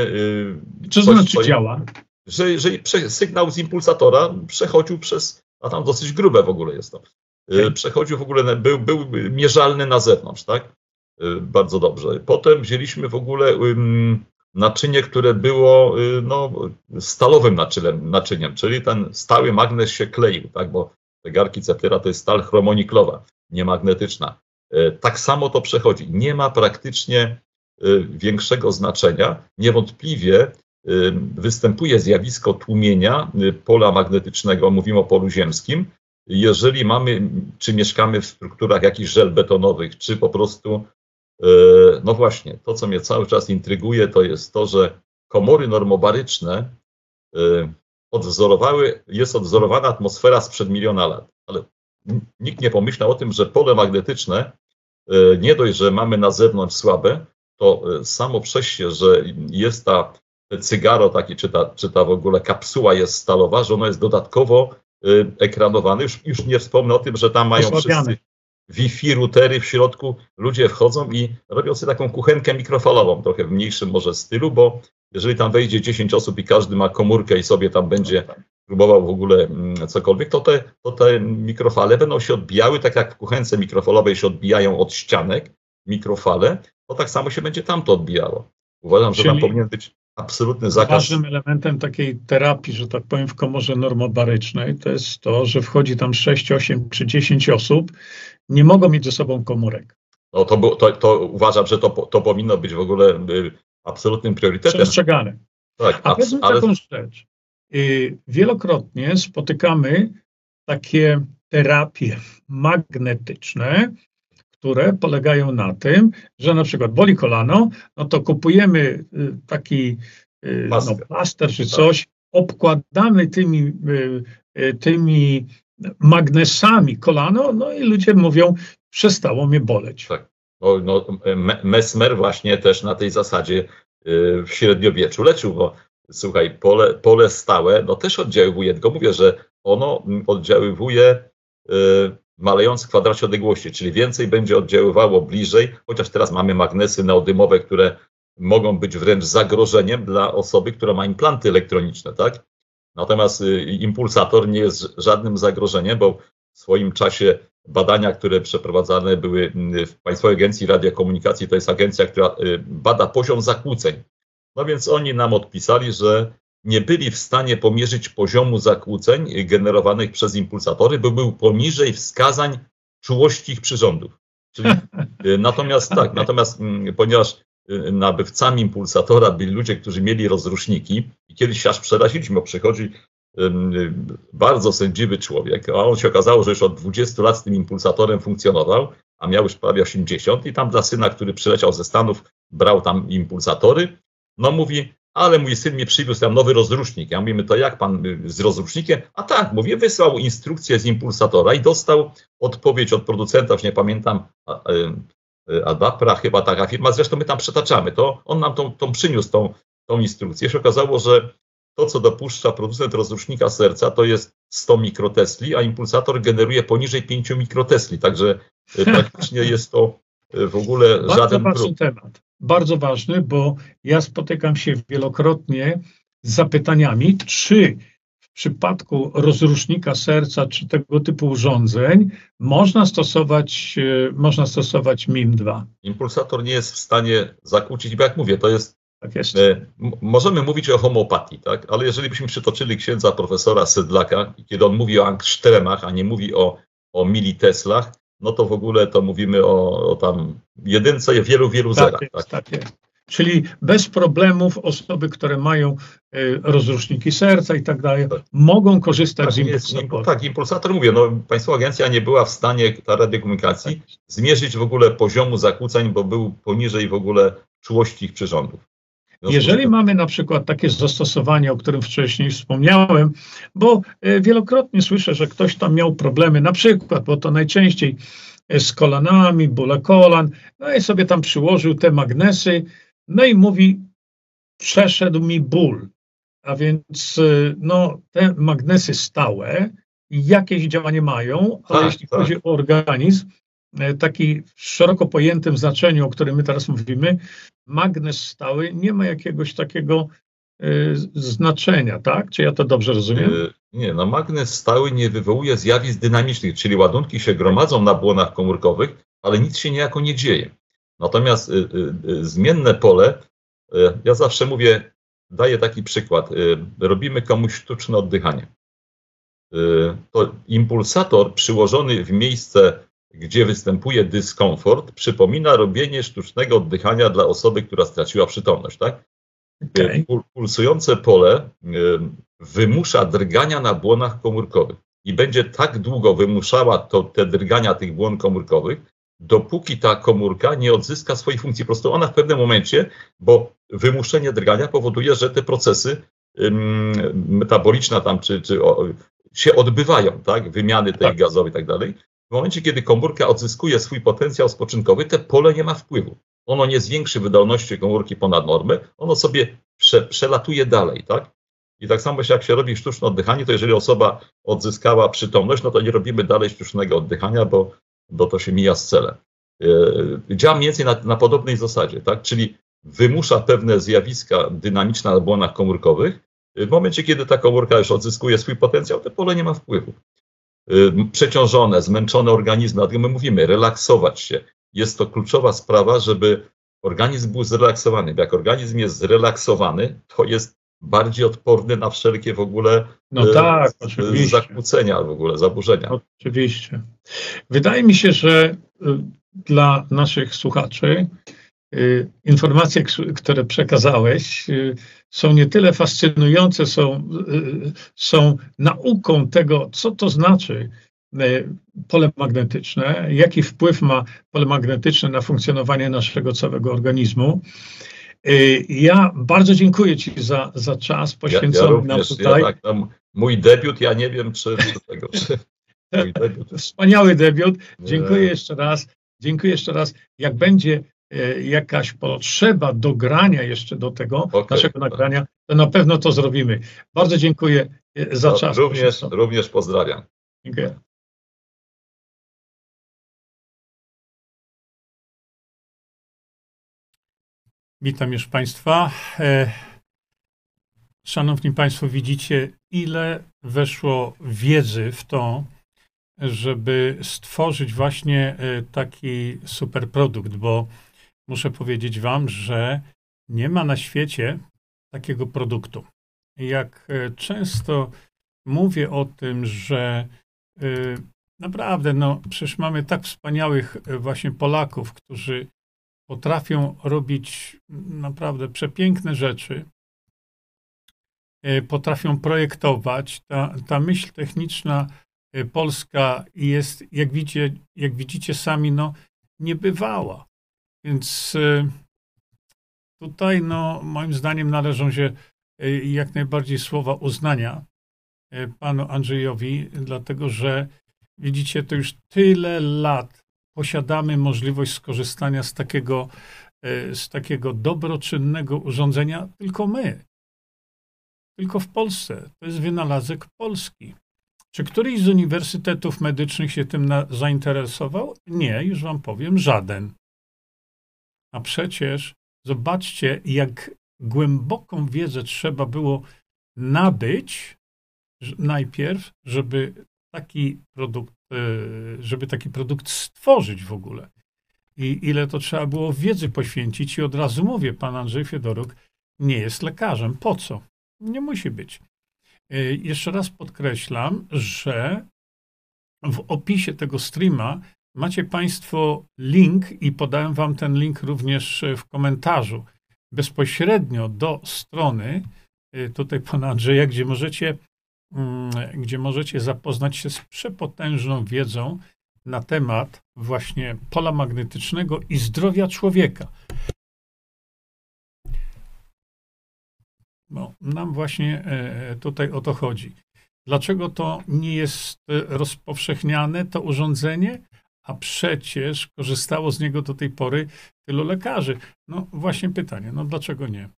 Yy, Co znaczy działa? Że, że sygnał z impulsatora przechodził przez, a tam dosyć grube w ogóle jest to. Yy, przechodził w ogóle, był, był mierzalny na zewnątrz, tak? Yy, bardzo dobrze. Potem wzięliśmy w ogóle naczynie, które było y, no, stalowym naczyniem, naczyniem, czyli ten stały magnes się kleił, tak? Bo te garki ceptera to jest stal chromoniklowa, niemagnetyczna. Y, tak samo to przechodzi. Nie ma praktycznie y, większego znaczenia. Niewątpliwie występuje zjawisko tłumienia pola magnetycznego, mówimy o polu ziemskim, jeżeli mamy, czy mieszkamy w strukturach jakichś żel betonowych, czy po prostu E, no właśnie, to co mnie cały czas intryguje, to jest to, że komory normobaryczne e, odwzorowały, jest odwzorowana atmosfera sprzed miliona lat, ale nikt nie pomyślał o tym, że pole magnetyczne e, nie dość, że mamy na zewnątrz słabe, to samo przez że jest ta cygaro taki, czy ta, czy ta w ogóle kapsuła jest stalowa, że ono jest dodatkowo ekranowane. Już, już nie wspomnę o tym, że tam mają wszyscy, Wi-Fi, routery w środku, ludzie wchodzą i robią sobie taką kuchenkę mikrofalową, trochę w mniejszym może stylu, bo jeżeli tam wejdzie 10 osób i każdy ma komórkę i sobie tam będzie próbował w ogóle mm, cokolwiek, to te, to te mikrofale będą się odbijały, tak jak w kuchence mikrofalowej się odbijają od ścianek mikrofale, to tak samo się będzie tam to odbijało. Uważam, Czyli... że tam powinien być absolutny zakaz. Ważnym elementem takiej terapii, że tak powiem, w komorze normobarycznej, to jest to, że wchodzi tam 6, 8 czy 10 osób nie mogą mieć ze sobą komórek. No to, to, to uważam, że to, to powinno być w ogóle y, absolutnym priorytetem. Przestrzegane. Tak, A powiedzmy ale... taką rzecz. Y, wielokrotnie spotykamy takie terapie magnetyczne, które polegają na tym, że na przykład boli kolano, no to kupujemy y, taki no, plaster czy tak. coś, obkładamy tymi, tymi magnesami kolano, no i ludzie mówią, przestało mnie boleć. Tak. No, no, Mesmer właśnie też na tej zasadzie y, w średniowieczu leczył, bo słuchaj, pole, pole stałe no też oddziaływuje, tylko mówię, że ono oddziaływuje y, malejąc w kwadracie odległości, czyli więcej będzie oddziaływało bliżej, chociaż teraz mamy magnesy neodymowe, które mogą być wręcz zagrożeniem dla osoby, która ma implanty elektroniczne, tak? Natomiast y, impulsator nie jest żadnym zagrożeniem, bo w swoim czasie badania, które przeprowadzane były mm, w Państwowej Agencji Radiokomunikacji, to jest agencja, która y, bada poziom zakłóceń. No więc oni nam odpisali, że nie byli w stanie pomierzyć poziomu zakłóceń generowanych przez impulsatory, bo był poniżej wskazań czułości ich przyrządów. Czyli, y, natomiast tak, natomiast mm, ponieważ Y, nabywcami impulsatora byli ludzie, którzy mieli rozruszniki i kiedyś się aż przeraziliśmy, bo przychodzi bardzo sędziwy człowiek, a on się okazało, że już od 20 lat z tym impulsatorem funkcjonował, a miał już prawie 80 i tam dla syna, który przyleciał ze Stanów, brał tam impulsatory, no mówi, ale mój syn mi przywiózł tam nowy rozrusznik. Ja mówimy, to jak pan y, z rozrusznikiem? A tak, mówię, wysłał instrukcję z impulsatora i dostał odpowiedź od producenta, już nie pamiętam, Y, Adapra, chyba taka firma, zresztą my tam przetaczamy, to on nam tą, tą przyniósł tą, tą instrukcję. Się okazało, że to, co dopuszcza producent rozrusznika serca, to jest 100 mikrotesli, a impulsator generuje poniżej 5 mikrotesli, także y, praktycznie jest to y, w ogóle żaden ważny temat. Bardzo ważny, bo ja spotykam się wielokrotnie z zapytaniami, czy w przypadku rozrusznika serca czy tego typu urządzeń można stosować, e, można stosować MIM-2. Impulsator nie jest w stanie zakłócić, bo jak mówię, to jest. Tak jest. E, możemy mówić o homeopatii, tak? ale jeżeli byśmy przytoczyli księdza profesora Sedlaka, kiedy on mówi o angstremach, a nie mówi o, o militeslach, no to w ogóle to mówimy o, o tam jedynce wielu, wielu tak zerach. Jest, tak? tak jest. Czyli bez problemów osoby, które mają y, rozruszniki serca i tak dalej, tak. mogą korzystać tak, z impulsatora. Tak, impulsator mówię, no, Państwowa Agencja nie była w stanie, ta radiokomunikacji, tak. zmierzyć w ogóle poziomu zakłóceń, bo był poniżej w ogóle czułości ich przyrządów. Jeżeli mamy na przykład takie zastosowanie, o którym wcześniej wspomniałem, bo e, wielokrotnie słyszę, że ktoś tam miał problemy, na przykład, bo to najczęściej e, z kolanami, bóle kolan, no i sobie tam przyłożył te magnesy, no i mówi, przeszedł mi ból. A więc e, no, te magnesy stałe jakieś działanie mają, ale Tak, jeśli tak. chodzi o organizm, taki w szeroko pojętym znaczeniu, o którym my teraz mówimy, magnes stały nie ma jakiegoś takiego e, znaczenia, tak? Czy ja to dobrze rozumiem? Y, Nie, no magnes stały nie wywołuje zjawisk dynamicznych, czyli ładunki się gromadzą na błonach komórkowych, ale nic się niejako nie dzieje. Natomiast zmienne pole, ja zawsze mówię, daję taki przykład. Robimy komuś sztuczne oddychanie. To impulsator przyłożony w miejsce, gdzie występuje dyskomfort, przypomina robienie sztucznego oddychania dla osoby, która straciła przytomność, tak? Pul- Pulsujące pole wymusza drgania na błonach komórkowych i będzie tak długo wymuszała to, te drgania tych błon komórkowych, dopóki ta komórka nie odzyska swojej funkcji. Po prostu ona w pewnym momencie, bo wymuszenie drgania powoduje, że te procesy ym, metaboliczne tam, czy, czy o, się odbywają, tak? Wymiany tej gazowej i tak dalej. W momencie, kiedy komórka odzyskuje swój potencjał spoczynkowy, te pole nie ma wpływu. Ono nie zwiększy wydolności komórki ponad normę, ono sobie prze, przelatuje dalej, tak? I tak samo jak się robi sztuczne oddychanie, to jeżeli osoba odzyskała przytomność, no to nie robimy dalej sztucznego oddychania, bo, bo to się mija z celem. Yy, Działa mniej więcej na, na podobnej zasadzie, tak? Czyli wymusza pewne zjawiska dynamiczne na błonach komórkowych. W momencie, kiedy ta komórka już odzyskuje swój potencjał, to pole nie ma wpływu. Yy, Przeciążone, zmęczone organizmy, dlatego my mówimy, relaksować się. Jest to kluczowa sprawa, żeby organizm był zrelaksowany. Bo Jak organizm jest zrelaksowany, to jest bardziej odporny na wszelkie w ogóle No e, tak, oczywiście. zakłócenia, w ogóle zaburzenia. Oczywiście. Wydaje mi się, że y, dla naszych słuchaczy y, informacje, które przekazałeś, y, są nie tyle fascynujące, są, y, są nauką tego, co to znaczy y, pole magnetyczne, jaki wpływ ma pole magnetyczne na funkcjonowanie naszego całego organizmu. Y, Ja bardzo dziękuję Ci za, za czas Ja, ja poświęcony nam tutaj. ja tak, tam, mój debiut, ja nie wiem, czy, czy tego, czy debiut. Wspaniały debiut. Dziękuję Nie. jeszcze raz. Dziękuję jeszcze raz. Jak będzie jakaś potrzeba dogrania jeszcze do tego naszego nagrania, to na pewno to zrobimy. Bardzo dziękuję e, za No, czas. również, również pozdrawiam. Dziękuję. Witam już Państwa. E, Szanowni Państwo, widzicie, ile weszło wiedzy w to, żeby stworzyć właśnie e, taki super produkt, bo muszę powiedzieć Wam, że nie ma na świecie takiego produktu. Jak e, często mówię o tym, że e, naprawdę, no przecież mamy tak wspaniałych e, właśnie Polaków, którzy potrafią robić naprawdę przepiękne rzeczy, potrafią projektować. Ta, ta myśl techniczna polska jest, jak widzicie, jak widzicie sami, no, niebywała. Więc e, tutaj, no, moim zdaniem należą się e, jak najbardziej słowa uznania e, panu Andrzejowi, dlatego że widzicie, to już tyle lat posiadamy możliwość skorzystania z takiego, z takiego dobroczynnego urządzenia, tylko my. Tylko w Polsce. To jest wynalazek polski. Czy któryś z uniwersytetów medycznych się tym zainteresował? Nie, już wam powiem, żaden. A przecież zobaczcie, jak głęboką wiedzę trzeba było nabyć najpierw, żeby taki produkt, e, żeby taki produkt stworzyć w ogóle. I ile to trzeba było wiedzy poświęcić. I od razu mówię, pan Andrzej Fiedoruk nie jest lekarzem. Po co? Nie musi być. E, Jeszcze raz podkreślam, że w opisie tego streama macie Państwo link i podałem Wam ten link również w komentarzu bezpośrednio do strony y, tutaj pana Andrzeja, gdzie możecie, mm, gdzie możecie zapoznać się z przepotężną wiedzą na temat właśnie pola magnetycznego i zdrowia człowieka. Bo nam właśnie e, tutaj o to chodzi. Dlaczego to nie jest e, rozpowszechniane, to urządzenie, a przecież korzystało z niego do tej pory tylu lekarzy? No właśnie pytanie, no dlaczego nie?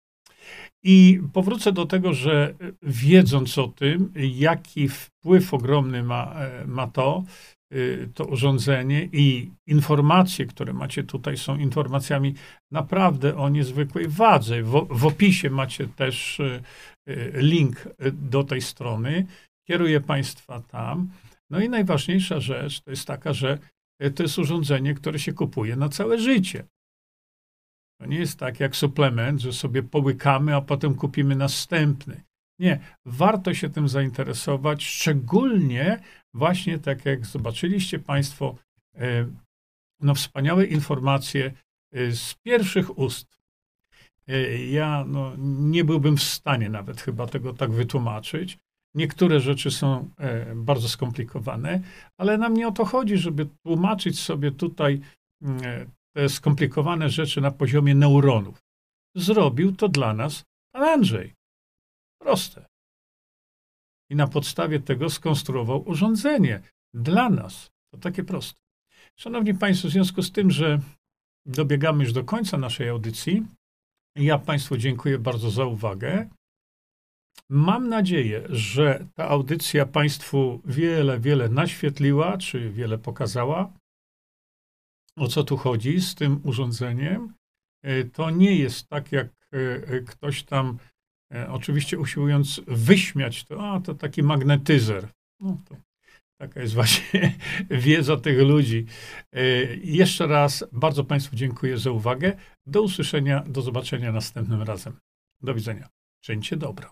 I powrócę do tego, że wiedząc o tym, jaki wpływ ogromny ma, ma to, Y, to urządzenie i informacje, które macie tutaj, są informacjami naprawdę o niezwykłej wadze. W, w opisie macie też link do tej strony. Kieruję Państwa tam. No i najważniejsza rzecz to jest taka, że to jest urządzenie, które się kupuje na całe życie. To nie jest tak jak suplement, że sobie połykamy, a potem kupimy następny. Nie, warto się tym zainteresować, szczególnie właśnie tak jak zobaczyliście Państwo, e, no wspaniałe informacje e, z pierwszych ust. E, ja no, nie byłbym w stanie nawet chyba tego tak wytłumaczyć. Niektóre rzeczy są bardzo skomplikowane, ale nam nie o to chodzi, żeby tłumaczyć sobie tutaj mm, te skomplikowane rzeczy na poziomie neuronów. Zrobił to dla nas pan Andrzej. Proste. I na podstawie tego skonstruował urządzenie dla nas. To takie proste. Szanowni Państwo, w związku z tym, że dobiegamy już do końca naszej audycji, ja Państwu dziękuję bardzo za uwagę. Mam nadzieję, że ta audycja Państwu wiele, wiele naświetliła, czy wiele pokazała, o co tu chodzi z tym urządzeniem. To nie jest tak, jak e, ktoś tam E, oczywiście usiłując wyśmiać to, a to taki magnetyzer. No to taka jest właśnie wiedza tych ludzi. E, jeszcze raz bardzo Państwu dziękuję za uwagę. Do usłyszenia, do zobaczenia następnym razem. Do widzenia. Czyńcie dobro.